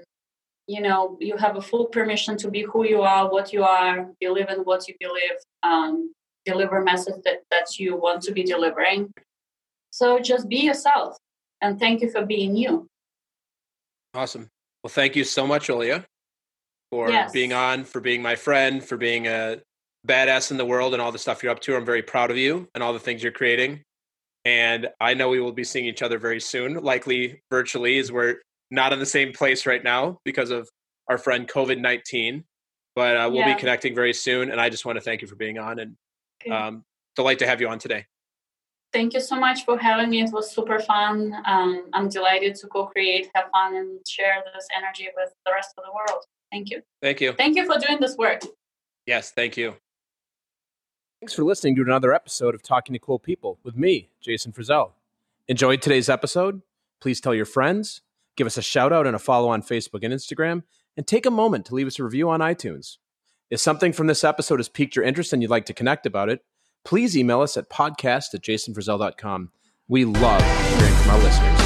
Speaker 2: you know, you have a full permission to be who you are, what you are, believe in what you believe. Um, deliver message that, that you want to be delivering. So just be yourself and thank you for being you.
Speaker 1: Awesome. Well, thank you so much, Olya, for
Speaker 2: Yes.
Speaker 1: being on, for being my friend, for being a badass in the world and all the stuff you're up to. I'm very proud of you and all the things you're creating. And I know we will be seeing each other very soon, likely virtually, as we're not in the same place right now because of our friend COVID 19. But uh, we'll
Speaker 2: Yeah.
Speaker 1: be connecting very soon. And I just want to thank you for being on and
Speaker 2: Okay.
Speaker 1: um, delight to have you on today.
Speaker 2: Thank you so much for having me. It was super fun. Um, I'm delighted to co-create, have fun, and share this energy with the rest of the world. Thank you.
Speaker 1: Thank you.
Speaker 2: Thank you for doing this work.
Speaker 1: Yes, thank you. Thanks for listening to another episode of Talking to Cool People with me, Jason Frizzell. Enjoyed today's episode? Please tell your friends, give us a shout out and a follow on Facebook and Instagram, and take a moment to leave us a review on iTunes. If something from this episode has piqued your interest and you'd like to connect about it, please email us at podcast at jasonfrizzell.com. We love hearing from our listeners.